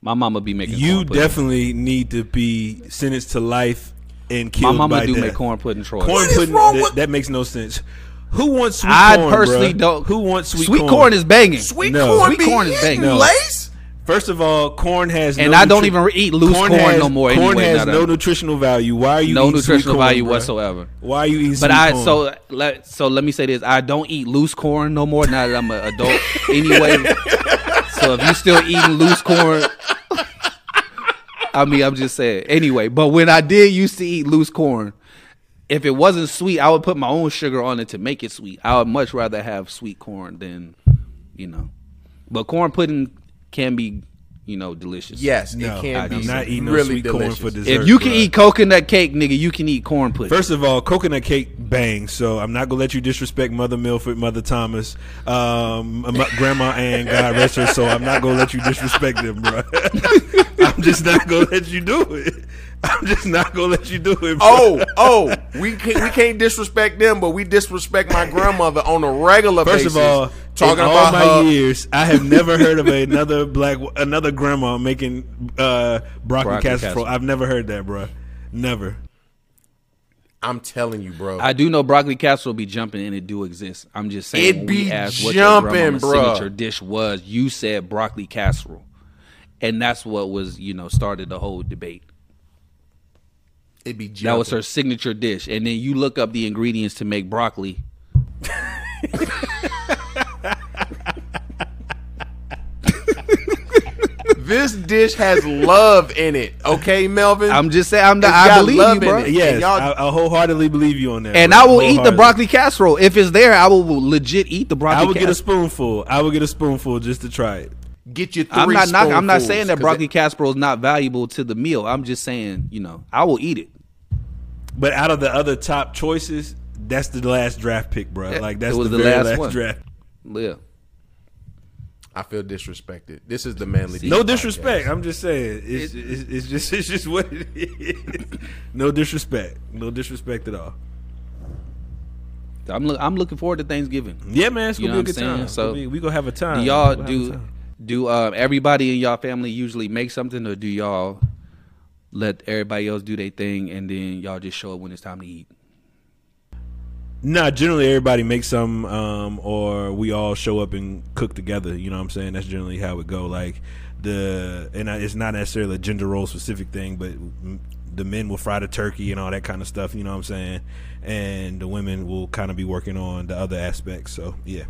My mama be making. You corn definitely need to be sentenced to life and My killed mama by do death. make corn pudding. Troy. Corn is pudding. wrong that, with- that makes no sense. Who wants sweet I corn? I personally bruh? don't. Who wants sweet, corn? sweet corn? corn? is banging. Sweet No. corn, Sweet be corn is banging. No. lace. First of all, corn has And no I don't nutri- even eat loose corn has, no more Corn anyway, has no I'm- nutritional value. Why are you no eating sweet corn? No nutritional corn, value bruh? whatsoever. Why are you eating? But sweet I corn? so let so let me say this: I don't eat loose corn no more now that I'm an adult. anyway, so if you're still eating loose corn, I mean I'm just saying. Anyway, but when I did used to eat loose corn, if it wasn't sweet, I would put my own sugar on it to make it sweet. I would much rather have sweet corn than you know. But corn pudding can be you know delicious. Yes, no, it can I'm be not eating no really sweet delicious. corn for dessert. If you can bruh. eat coconut cake, nigga, you can eat corn pudding. First of all, coconut cake bang. So I'm not gonna let you disrespect Mother Milford, Mother Thomas, um, Grandma Ann, God rest her So I'm not gonna let you disrespect them, bro. I'm just not gonna let you do it. I'm just not gonna let you do it. Bro. Oh, oh, we can't we can't disrespect them, but we disrespect my grandmother on a regular First basis. of all, talking in about all my her, years, I have never heard of another black another grandma making uh, broccoli, Broccoli casserole. casserole. I've never heard that, bro. Never. I'm telling you, bro. I do know broccoli casserole be jumping and it do exist. I'm just saying It when be we asked what jumping, your signature dish was, you said broccoli casserole. And that's what was, you know, started the whole debate. It be That was jumping. her signature dish. And then you look up the ingredients to make broccoli. This dish has love in it. Okay, Melvin. I'm just saying I'm the, It's I got believe you, love in bro. it. Yes, I, I wholeheartedly believe you on that. And bro. I will eat the broccoli casserole. If it's there, I will legit eat the broccoli I would get a spoonful. I will get a spoonful just to try it. Get you 3 I'm not knocking, I'm not saying that broccoli it- casserole is not valuable to the meal. I'm just saying, you know, I will eat it. But out of the other top choices, that's the last draft pick, bro. Yeah, Like that's it was the, the very last last, one. draft. Yeah. I feel disrespected. This is the manly. No disrespect. podcast. I'm just saying. It's, it's, it's just it's just what it is. No disrespect. No disrespect at all. I'm look, I'm looking forward to Thanksgiving. Yeah, man. It's gonna know be a good saying? time. So, So we gonna have a time. Do y'all We'll have a do do uh, everybody in y'all family usually make something, or do y'all let everybody else do their thing and then y'all just show up when it's time to eat? Nah, generally everybody makes some, um, or we all show up and cook together. You know what I'm saying? That's generally how it go. Like the, and it's not necessarily a gender role specific thing, but the men will fry the turkey and all that kind of stuff. You know what I'm saying? And the women will kind of be working on the other aspects. So yeah.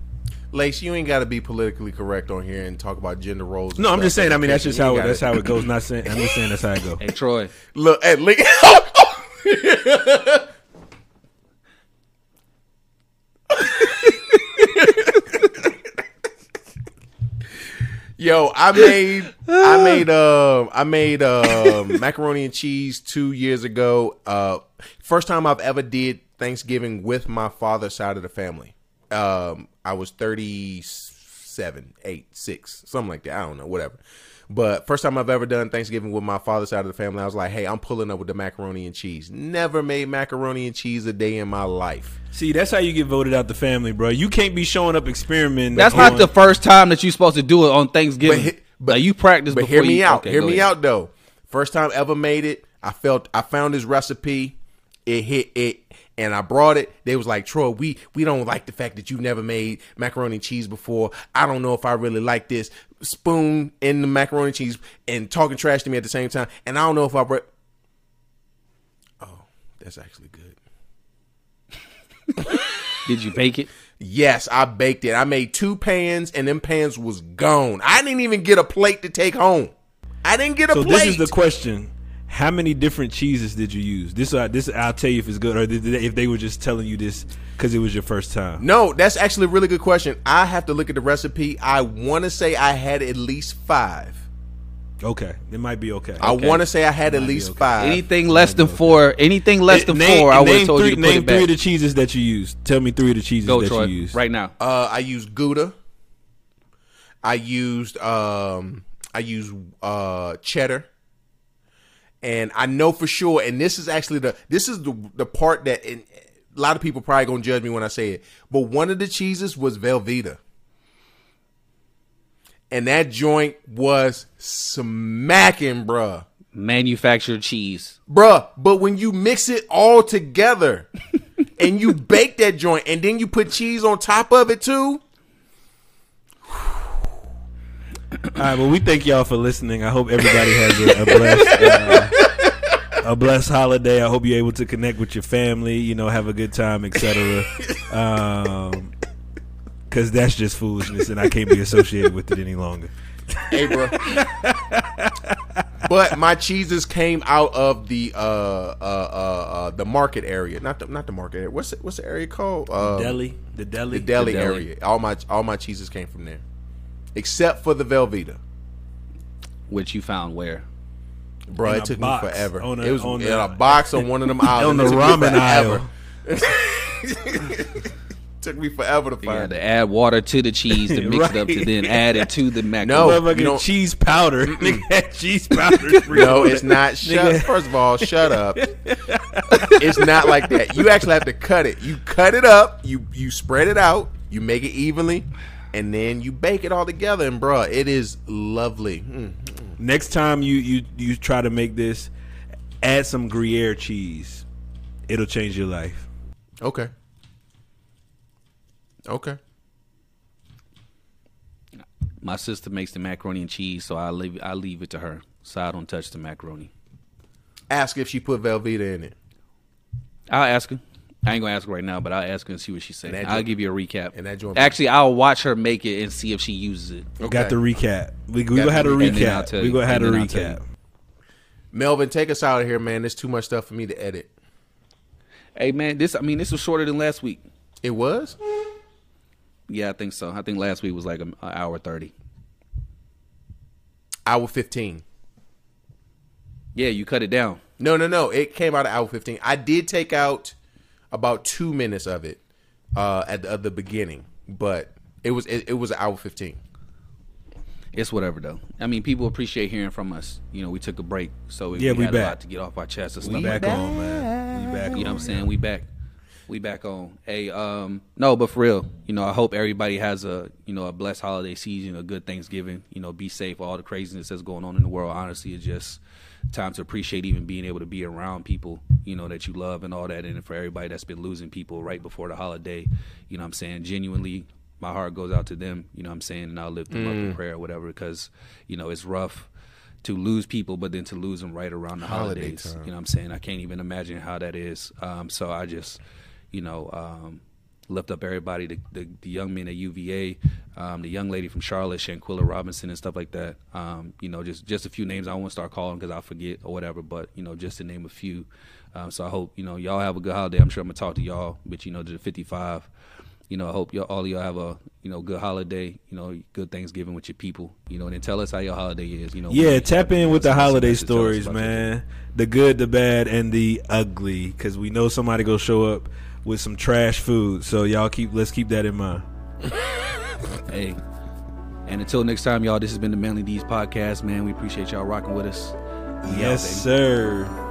Lace, you ain't got to be politically correct on here and talk about gender roles. No, I'm just saying. I mean, that's just how it, gotta- that's how it goes. Not saying. I'm just saying that's how it goes. Hey Troy, Look at Lee. Yo, I made I made um I made um macaroni and cheese two years ago. Uh first time I've ever did Thanksgiving with my father's side of the family. Um I was 37, 8, 6, something like that. I don't know, whatever. But first time I've ever done Thanksgiving with my father's side of the family, I was like, hey, I'm pulling up with the macaroni and cheese. Never made macaroni and cheese a day in my life. See, that's how you get voted out the family, bro. You can't be showing up experimenting. that's on- not the first time that you're supposed to do it on Thanksgiving. But But, he- but- you practice. But before hear me you, out. okay, hear me ahead. out though. First time ever made it. I felt I found his recipe. It hit it. And I brought it. They was like, Troy, we we don't like the fact that you've never made macaroni and cheese before. I don't know if I really like this. Spoon in the macaroni and cheese and talking trash to me at the same time. And I don't know if I. Bre- oh, that's actually good. Did you bake it? Yes, I baked it. I made two pans, and them pans was gone. I didn't even get a plate to take home. I didn't get a plate So plate. this is the question: How many different cheeses did you use? This, uh, this I'll tell you if it's good, or if they were just telling you this because it was your first time. no, that's actually a really good question. I have to look at the recipe. I want to say I had at least five. Okay, it might be okay. I want to say I had at least okay. five. Anything less than four, anything less than Name- four, I would name have told three, you to put name it three back. of the cheeses that you used. Tell me three of the cheeses Go, that Troy, you used right now. Uh, I used Gouda. I used um, I used uh cheddar, and I know for sure. And this is actually the this is the the part that and a lot of people probably gonna judge me when I say it. But one of the cheeses was Velveeta, and that joint was smacking, bruh. Manufactured cheese. Bruh, but when you mix it all together and you bake that joint and then you put cheese on top of it too, All right, well, we thank y'all for listening. I hope everybody has a, a blessed, uh, a blessed holiday. I hope you're able to connect with your family. You know, have a good time, etc. Um, because that's just foolishness, and I can't be associated with it any longer. Hey, bro. but my cheeses came out of the uh, uh, uh, uh, the market area, not the not the market area. What's it, what's the area called? Uh, deli, the deli, the deli The deli. area. All my all my cheeses came from there, except for the Velveeta. Which you found where? Bro, In it took box. me forever. On a- it was on in the- a box on one of them aisles. on the It took me ramen forever. aisle. took me forever to You had find. to add water to the cheese to mix it up to then add it to the No. macaroni. Motherfucking you don't- cheese powder. Nigga cheese powder. No, it's not. Shut. First of all, shut up. it's not like that. You actually have to cut it. You cut it up. You you spread it out. You make it evenly, and then you bake it all together. And bruh, it is lovely. Mm. Next time you you you try to make this, add some Gruyere cheese. It'll change your life. Okay. Okay. My sister makes the macaroni and cheese, so I leave I leave it to her, so I don't touch the macaroni. Ask if she put Velveeta in it. I'll ask her. I ain't gonna ask her right now, but I'll ask her and see what she says. I'll joint- give you a recap. and that joint- Actually, I'll watch her make it and see if she uses it. We Got the recap. We, we Got gonna have a the recap. And then I'll recap. tell We you. gonna have a And then I'll tell recap. Melvin, take us out of here, man. There's too much stuff for me to edit. Hey man, this I mean this was shorter than last week. It was. Yeah, I think so. I think last week was like an hour thirty. Hour 15. Yeah, you cut it down. No, no, no. It came out of hour 15. I did take out about two minutes of it uh, at the, at the beginning, but it was it, it was hour 15. It's whatever though. I mean, people appreciate hearing from us. You know, we took a break, so we, Yeah, we we had a back. lot to get off our chest and We stuff. back on, man. We back You know what. I'm saying? We back. We back on. Hey, um, no, but for real, you know, I hope everybody has a you know a blessed holiday season, a good Thanksgiving. You know, be safe. All the craziness that's going on in the world. Honestly, it's just time to appreciate even being able to be around people you know that you love and all that. And for everybody that's been losing people right before the holiday, you know, what I'm saying genuinely. My heart goes out to them, you know what I'm saying, and I'll lift them up in prayer or whatever because, you know, it's rough to lose people, but then to lose them right around the Holiday holidays. time. You know what I'm saying? I can't even imagine how that is. Um, so I just, you know, um, lift up everybody, the, the, the young men at UVA, um, the young lady from Charlotte, Shanquella Robinson, and stuff like that. Um, you know, just just a few names. I won't start calling because I'll forget or whatever. But you know, just to name a few. Um, so I hope you know y'all have a good holiday. I'm sure I'm gonna talk to y'all, but you know, to the 55. You know, I hope y'all, all of y'all have a you know good holiday. You know, good Thanksgiving with your people. You know, and then tell us how your holiday is. You know, Yeah, tap in with the send us a holiday message, tell us stories, man. The good, the bad, and the ugly. Because we know somebody gonna show up with some trash food. So y'all keep let's keep that in mind. Hey. And until next time, y'all, this has been the Manly Deeds podcast, man. We appreciate y'all rocking with us. We out, Yes, baby. sir.